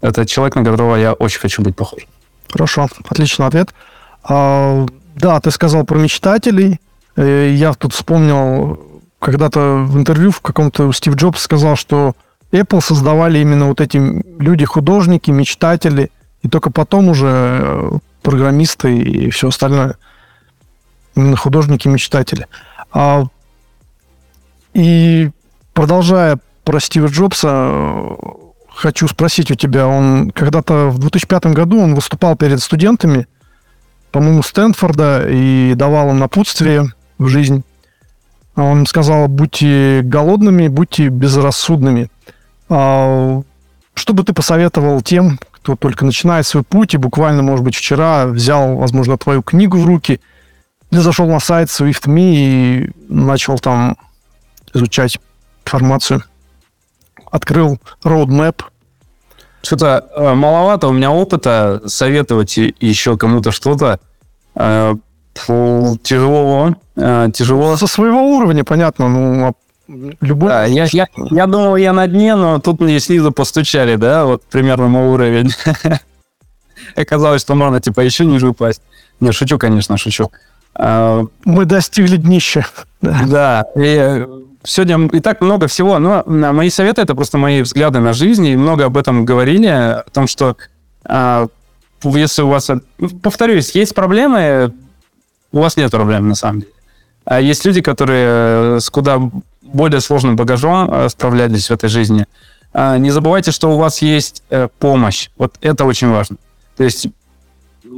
Speaker 2: Это человек, на которого я очень хочу быть похож.
Speaker 1: Хорошо, отличный ответ. А, да, ты сказал про мечтателей. Э, я тут вспомнил, когда-то в интервью в каком-то Стив Джобс сказал, что Apple создавали именно вот эти люди-художники, мечтатели, и только потом уже э, программисты и все остальное. Именно художники-мечтатели. А, и продолжая про Стива Джобса, хочу спросить у тебя, он когда-то в 2005 году он выступал перед студентами, по-моему, Стэнфорда, и давал им напутствие в жизнь. Он сказал, будьте голодными, будьте безрассудными. А, что бы ты посоветовал тем, кто только начинает свой путь и буквально, может быть, вчера взял, возможно, твою книгу в руки, или зашел на сайт SwiftMe и начал там изучать информацию? Открыл roadmap.
Speaker 2: Что-то э, маловато у меня опыта советовать еще кому-то что-то. Э, тяжело, э, тяжело.
Speaker 1: Со своего уровня, понятно, ну, а любой...
Speaker 2: Да, я, я, я думал, я на дне, но тут мне снизу постучали, да, вот примерно мой уровень. Оказалось, что можно, типа, еще ниже упасть. Не, шучу, конечно, шучу.
Speaker 1: А, Мы достигли днища.
Speaker 2: Да, и сегодня и так много всего, но мои советы это просто мои взгляды на жизнь, и много об этом говорили, о том, что а, если у вас, повторюсь, есть проблемы, у вас нет проблем на самом деле. А есть люди, которые с куда более сложным багажом а, справлялись в этой жизни. А, не забывайте, что у вас есть э, помощь. Вот это очень важно. То есть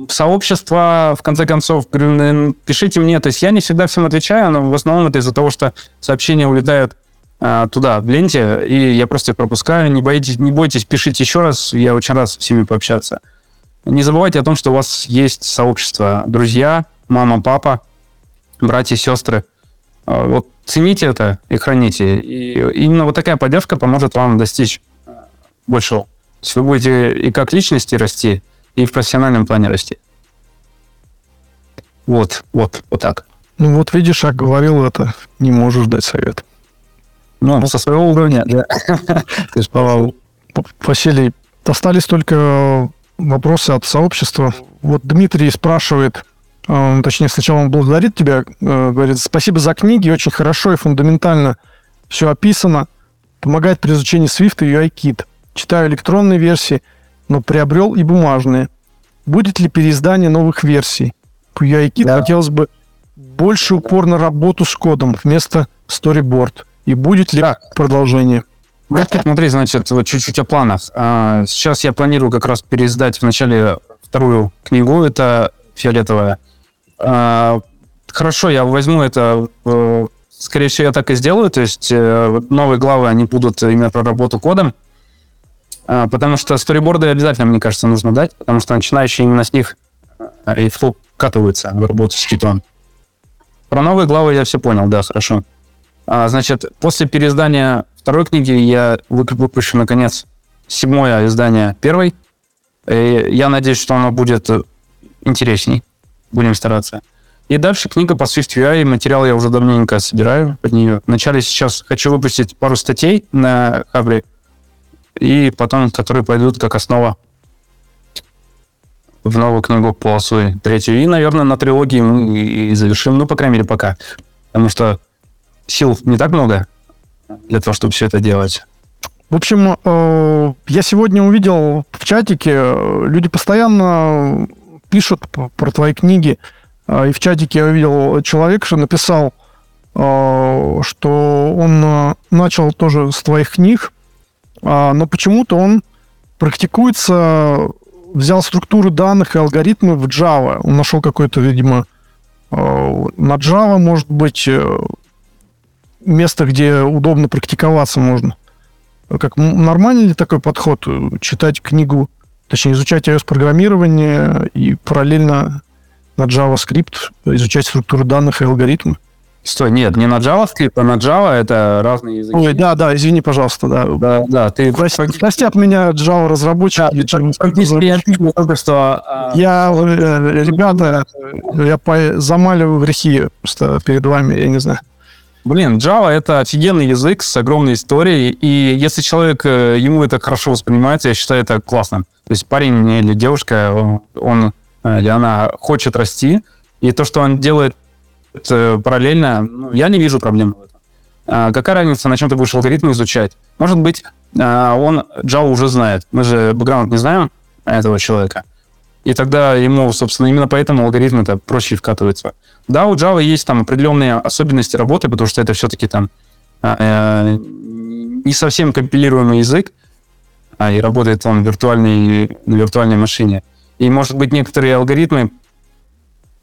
Speaker 2: сообщество, в конце концов, пишите мне. То есть я не всегда всем отвечаю, но в основном это из-за того, что сообщения улетают а, туда, в ленте, и я просто их пропускаю. Не бойтесь, не бойтесь, пишите еще раз. Я очень рад с всеми пообщаться. Не забывайте о том, что у вас есть сообщество, друзья, мама, папа, братья, сестры. А, вот цените это и храните. И именно вот такая поддержка поможет вам достичь большего. То есть вы будете и как личности расти, и в профессиональном плане расти. Вот, вот, вот так.
Speaker 1: Ну вот видишь, я говорил это, не можешь дать совет.
Speaker 2: Ну, со своего уровня, да.
Speaker 1: Ты же Василий, остались только вопросы от сообщества. Вот Дмитрий спрашивает, э, точнее, сначала он благодарит тебя, э, говорит, спасибо за книги, очень хорошо и фундаментально все описано, помогает при изучении Swift и UIKit. Читаю электронные версии – но приобрел и бумажные. Будет ли переиздание новых версий? По UIKit да. хотелось бы больше упор на работу с кодом вместо storyboard. И будет ли да. продолжение?
Speaker 2: Смотри, значит, вот чуть-чуть о планах. А, сейчас я планирую как раз переиздать вначале вторую книгу, это фиолетовая. А, хорошо, я возьму это, э, скорее всего, я так и сделаю, то есть э, новые главы, они будут именно про работу кодом, потому что сториборды обязательно, мне кажется, нужно дать, потому что начинающие именно с них э, и вкатываются в работу с китом. Про новые главы я все понял, да, хорошо. А, значит, после переиздания второй книги я выпущу, наконец, седьмое издание первой. И я надеюсь, что оно будет интересней. Будем стараться. И дальше книга по Swift UI. Материал я уже давненько собираю под нее. Вначале сейчас хочу выпустить пару статей на Хабре, и потом, которые пойдут как основа в новую книгу по Суи, третью. И, наверное, на трилогии мы и завершим, ну, по крайней мере, пока. Потому что сил не так много для того, чтобы все это делать.
Speaker 1: В общем, э, я сегодня увидел в чатике, э, люди постоянно пишут про твои книги, и в чатике я увидел человек, что написал, что он начал тоже с твоих книг, но почему-то он практикуется, взял структуру данных и алгоритмы в Java. Он нашел какой-то, видимо, на Java, может быть, место, где удобно практиковаться можно. Как нормальный ли такой подход? Читать книгу, точнее, изучать iOS-программирование и параллельно на JavaScript изучать структуру данных и алгоритмы?
Speaker 2: Стой, нет, не на JavaScript, а на Java это разные языки.
Speaker 1: Ой, да, да, извини, пожалуйста, да.
Speaker 2: Да, да, ты...
Speaker 1: Прости, простят меня Java разработчики. Да, что... А, я, э, ребята, я замаливаю грехи просто перед вами, я не знаю.
Speaker 2: Блин, Java — это офигенный язык с огромной историей, и если человек, э, ему это хорошо воспринимается, я считаю это классно. То есть парень или девушка, он э, или она хочет расти, и то, что он делает э, параллельно, ну, я не вижу проблем в этом. А какая разница, на чем ты будешь алгоритмы изучать? Может быть, а, он Java уже знает. Мы же бэкграунд не знаем этого человека. И тогда ему, собственно, именно поэтому алгоритм это проще вкатывается. Да, у Java есть там определенные особенности работы, потому что это все-таки там э, не совсем компилируемый язык, а и работает он виртуальной, на виртуальной машине. И, может быть, некоторые алгоритмы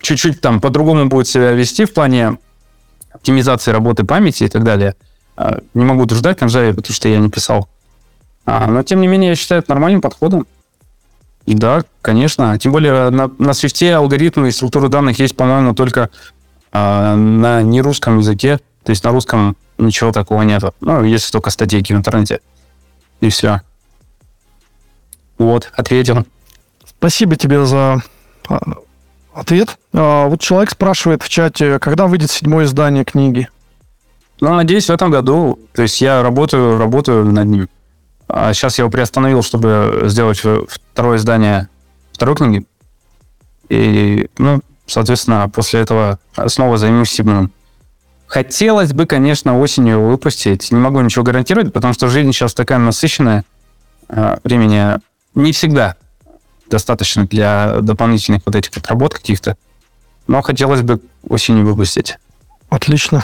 Speaker 2: чуть-чуть там по-другому будут себя вести в плане оптимизации работы памяти и так далее. А, не могу утверждать на Java, потому что я не писал. А, но, тем не менее, я считаю это нормальным подходом. Да, конечно. Тем более на, на Swift алгоритмы и структуры данных есть, по-моему, только э, на нерусском языке. То есть на русском ничего такого нету. Ну, если только статейки в интернете. И все. Вот, ответил.
Speaker 1: Спасибо тебе за а, ответ. А, вот человек спрашивает в чате, когда выйдет седьмое издание книги?
Speaker 2: Ну, надеюсь, в этом году. То есть я работаю, работаю над ним. А сейчас я его приостановил, чтобы сделать второе издание второй книги. И, ну, соответственно, после этого снова займусь Сибным. Хотелось бы, конечно, осенью его выпустить. Не могу ничего гарантировать, потому что жизнь сейчас такая насыщенная. А, времени не всегда достаточно для дополнительных вот этих вот работ каких-то. Но хотелось бы осенью выпустить.
Speaker 1: Отлично.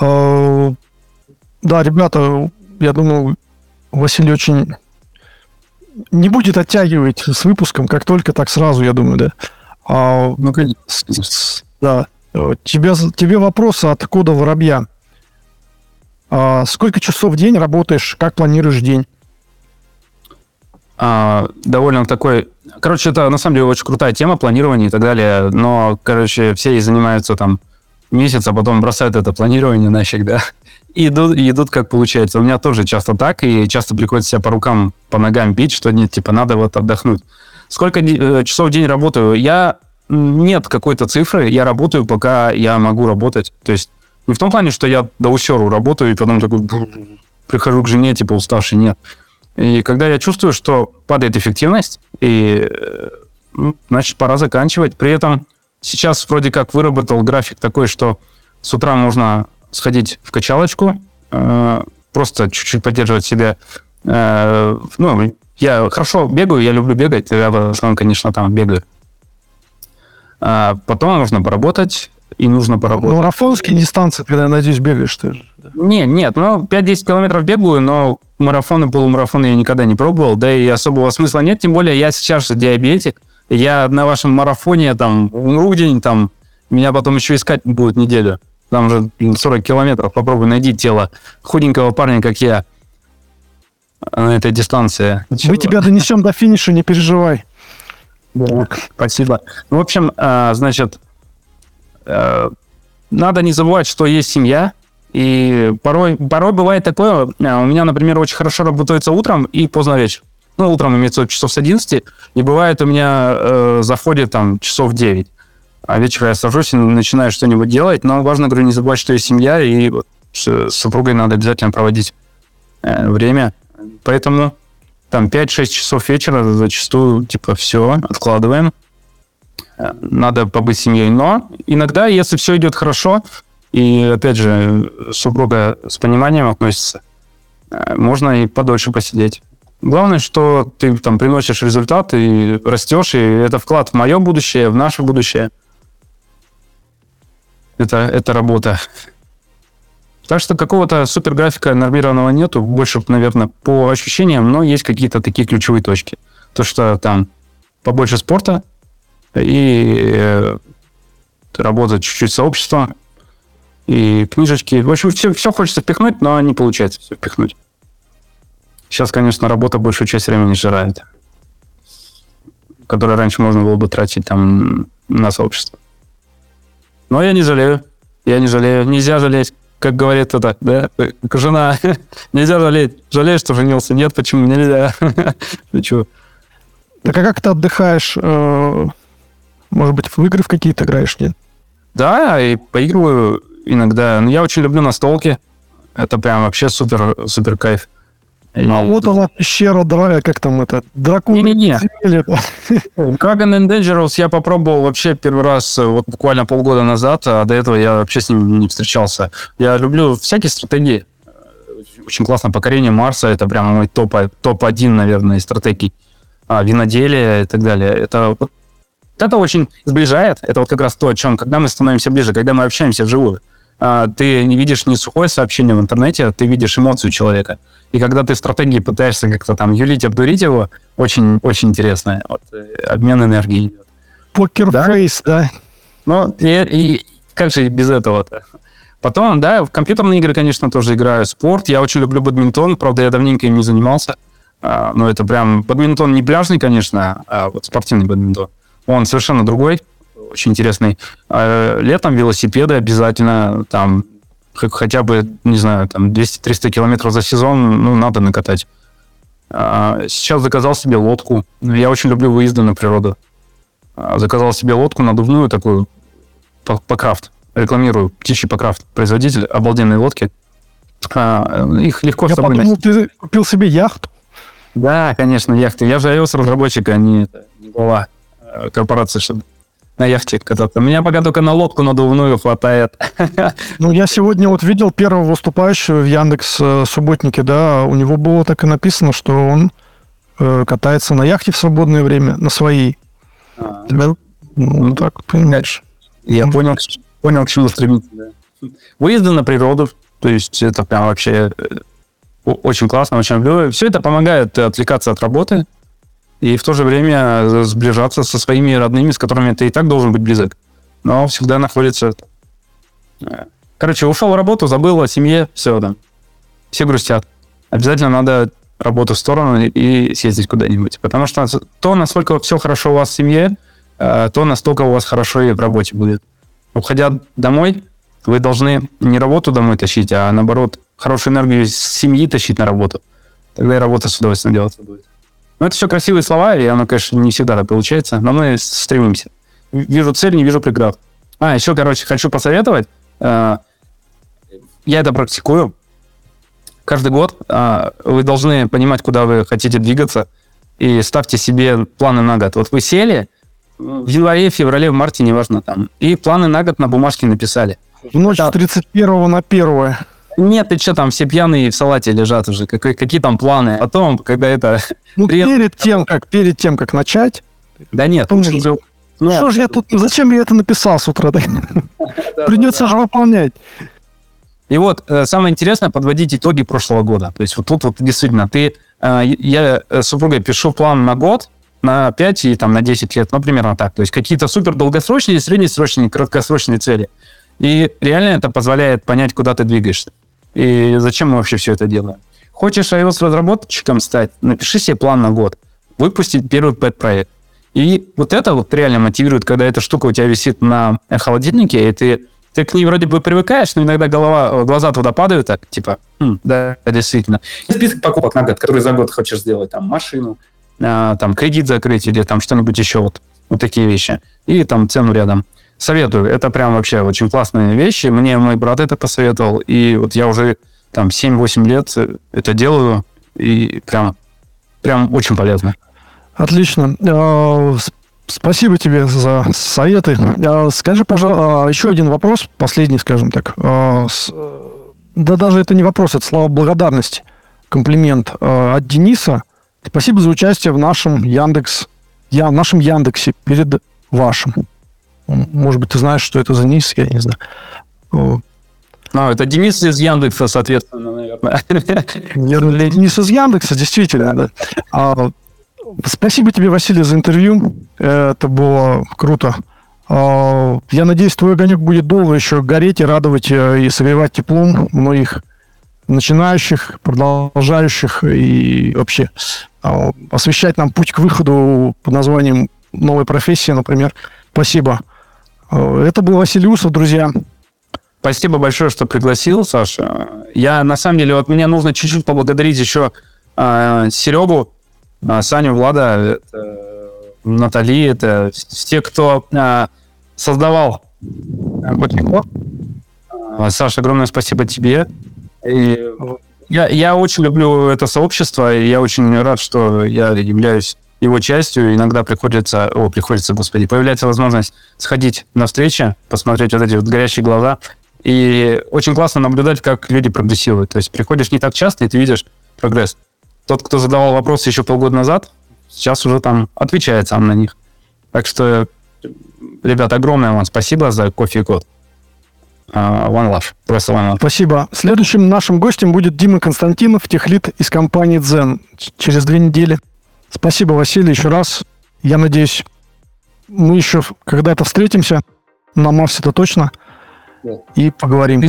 Speaker 1: А, да, ребята, я думаю, Василий очень не будет оттягивать с выпуском, как только, так сразу, я думаю, да. А, ну, конечно. Да. Тебе, тебе вопрос от кода воробья. А, сколько часов в день работаешь? Как планируешь день?
Speaker 2: А, довольно такой... Короче, это на самом деле очень крутая тема, планирование и так далее. Но, короче, все и занимаются там месяц, а потом бросают это планирование нафиг, да и идут, и идут как получается. У меня тоже часто так, и часто приходится себя по рукам, по ногам бить, что нет, типа, надо вот отдохнуть. Сколько э, часов в день работаю? Я... Нет какой-то цифры, я работаю, пока я могу работать. То есть не в том плане, что я до усеру работаю, и потом такой прихожу к жене, типа, уставший, нет. И когда я чувствую, что падает эффективность, и э, ну, значит, пора заканчивать. При этом сейчас вроде как выработал график такой, что с утра можно сходить в качалочку, э, просто чуть-чуть поддерживать себя. Э, ну, я хорошо бегаю, я люблю бегать, я в основном, конечно, там бегаю. А потом нужно поработать, и нужно поработать. Ну,
Speaker 1: марафонские дистанции, когда, я надеюсь, бегаешь ты же.
Speaker 2: Да? Нет, нет, ну, 5-10 километров бегаю, но марафоны, полумарафоны я никогда не пробовал, да и особого смысла нет, тем более я сейчас же диабетик, я на вашем марафоне, там, умру день, там, меня потом еще искать будут неделю. Там же 40 километров. Попробуй найди тело худенького парня, как я, на этой дистанции.
Speaker 1: Мы Чего? тебя донесем до финиша, не переживай.
Speaker 2: Да. Спасибо. Ну, в общем, а, значит, э, надо не забывать, что есть семья, и порой, порой бывает такое, а, у меня, например, очень хорошо работается утром и поздно вечером. Ну, утром имеется часов с 11, и бывает у меня э, заходит там часов 9 а вечером я сажусь и начинаю что-нибудь делать. Но важно, говорю, не забывать, что есть семья, и вот с супругой надо обязательно проводить э, время. Поэтому там 5-6 часов вечера зачастую, типа, все, откладываем. Э, надо побыть семьей. Но иногда, если все идет хорошо, и, опять же, супруга с пониманием относится, э, можно и подольше посидеть. Главное, что ты там приносишь результат и растешь, и это вклад в мое будущее, в наше будущее. Это, это работа. Так что какого-то супер графика нормированного нету, больше, наверное, по ощущениям, но есть какие-то такие ключевые точки. То, что там побольше спорта и э, работа чуть-чуть сообщества, и книжечки. В общем, все, все хочется впихнуть, но не получается все впихнуть. Сейчас, конечно, работа большую часть времени сжирает, которое раньше можно было бы тратить там на сообщество. Но я не жалею. Я не жалею. Нельзя жалеть, как говорит это, да, жена. нельзя жалеть. Жалеешь, что женился? Нет, почему нельзя?
Speaker 1: Ты Так а как ты отдыхаешь? Э, может быть, в игры в какие-то играешь, нет?
Speaker 2: Да, и поигрываю иногда. Но я очень люблю настолки. Это прям вообще супер, супер кайф.
Speaker 1: А вот она, пещера, дра... как там это, дракон.
Speaker 2: Не-не-не. Dragon and Dangerous я попробовал вообще первый раз э, вот буквально полгода назад, а до этого я вообще с ним не встречался. Я люблю всякие стратегии. Очень классно. Покорение Марса, это прямо мой топ, топ-1, наверное, стратегий. А, виноделие и так далее. Это это очень сближает. Это вот как раз то, о чем, когда мы становимся ближе, когда мы общаемся вживую. А, ты не видишь не сухое сообщение в интернете, а ты видишь эмоцию человека. И когда ты в стратегии пытаешься как-то там юлить, обдурить его, очень, очень интересно. Вот, э, обмен энергией
Speaker 1: Покерфейс, да? да?
Speaker 2: Ну, и, и как же без этого-то? Потом, да, в компьютерные игры, конечно, тоже играю. Спорт. Я очень люблю бадминтон. Правда, я давненько им не занимался. А, но это прям... Бадминтон не пляжный, конечно, а вот спортивный бадминтон. Он совершенно другой очень интересный. А летом велосипеды обязательно, там, хотя бы, не знаю, там 200-300 километров за сезон, ну, надо накатать. А сейчас заказал себе лодку. Я очень люблю выезды на природу. А заказал себе лодку надувную такую, по, по крафт. Рекламирую. Птичий покрафт. Производитель. Обалденные лодки.
Speaker 1: А, их легко Я подумал, носить. ты купил себе яхту.
Speaker 2: Да, конечно, яхты. Я же iOS-разработчик, а не, не глава э, корпорации, чтобы на яхте кататься. Меня пока только на лодку надувную хватает.
Speaker 1: Ну, я сегодня вот видел первого выступающего в Яндекс э, Субботнике, да, у него было так и написано, что он э, катается на яхте в свободное время, на своей. А. Ну, ну, так, понимаешь.
Speaker 2: Я понял, понял, к чему стремиться. Да. Выезды на природу, то есть это прям вообще э, очень классно, очень люблю. Все это помогает отвлекаться от работы, и в то же время сближаться со своими родными, с которыми ты и так должен быть близок. Но всегда находится... Э, короче, ушел в работу, забыл о семье, все, да. Все грустят. Обязательно надо работу в сторону и съездить куда-нибудь. Потому что то, насколько все хорошо у вас в семье, э, то настолько у вас хорошо и в работе будет. Уходя домой, вы должны не работу домой тащить, а наоборот, хорошую энергию из семьи тащить на работу. Тогда и работа с удовольствием делаться будет. Ну, это все красивые слова, и оно, конечно, не всегда так получается, но мы стремимся. Вижу цель, не вижу преград. А, еще, короче, хочу посоветовать. Э, я это практикую. Каждый год э, вы должны понимать, куда вы хотите двигаться, и ставьте себе планы на год. Вот вы сели в январе, феврале, в марте, неважно там, и планы на год на бумажке написали.
Speaker 1: В ночь с 31 на 1
Speaker 2: нет, ты что там, все пьяные в салате лежат уже. Какие, какие там планы? Потом, когда это...
Speaker 1: Ну, перед тем, как, перед тем, как начать...
Speaker 2: Да нет.
Speaker 1: Что, нет. что же я тут... Зачем я это написал с утра? Придется же выполнять.
Speaker 2: И вот э, самое интересное подводить итоги прошлого года. То есть вот тут вот действительно ты, э, я с супругой пишу план на год, на 5 и там на 10 лет, ну, примерно так. То есть какие-то супер долгосрочные, среднесрочные, краткосрочные цели. И реально это позволяет понять, куда ты двигаешься. И зачем мы вообще все это делаем? Хочешь iOS-разработчиком стать? Напиши себе план на год. Выпустить первый пэт-проект. И вот это вот реально мотивирует, когда эта штука у тебя висит на холодильнике, и ты, ты к ней вроде бы привыкаешь, но иногда голова, глаза туда падают, так, типа, хм, да, действительно. Список покупок на год, который за год хочешь сделать, там, машину, а, там, кредит закрыть или там что-нибудь еще, вот, вот такие вещи. И там цену рядом. Советую. Это прям вообще очень классные вещи. Мне мой брат это посоветовал. И вот я уже там 7-8 лет это делаю. И прям, прям очень полезно.
Speaker 1: Отлично. А, спасибо тебе за советы. А, скажи, пожалуйста, а, еще один вопрос, последний, скажем так. Да даже это не вопрос, это слова благодарности. комплимент э, от Дениса. Спасибо за участие в нашем Яндекс, я, в нашем Яндексе перед вашим. Может быть, ты знаешь, что это за Денис, я не знаю.
Speaker 2: Ну, это Денис из Яндекса, соответственно, наверное.
Speaker 1: Наверное, Денис из Яндекса, действительно, да. А, спасибо тебе, Василий, за интервью. Это было круто. А, я надеюсь, твой огонек будет долго еще гореть и радовать э, и согревать теплом многих начинающих, продолжающих и вообще а, освещать нам путь к выходу под названием новой профессии, например. Спасибо. А, это был Василий Усов, друзья.
Speaker 2: Спасибо большое, что пригласил, Саша. Я, на самом деле, вот мне нужно чуть-чуть поблагодарить еще э, Серегу, э, Саню, Влада, это, Натали, это все, кто э, создавал Котнико. Э, Саша, огромное спасибо тебе. И я, я очень люблю это сообщество, и я очень рад, что я являюсь его частью. Иногда приходится, о, приходится, господи, появляется возможность сходить на встречи, посмотреть вот эти вот горящие глаза и очень классно наблюдать, как люди прогрессируют. То есть приходишь не так часто, и ты видишь прогресс. Тот, кто задавал вопросы еще полгода назад, сейчас уже там отвечает сам на них. Так что, ребят, огромное вам спасибо за кофе и код. Uh, one love. Просто one love.
Speaker 1: Спасибо. Следующим нашим гостем будет Дима Константинов, техлит из компании Zen через две недели. Спасибо, Василий, еще раз. Я надеюсь, мы еще когда-то встретимся. На Марсе это точно – и поговорим.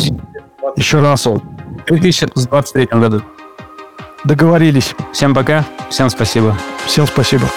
Speaker 1: Еще раз. В
Speaker 2: 2023 году.
Speaker 1: Договорились.
Speaker 2: Всем пока. Всем спасибо.
Speaker 1: Всем спасибо.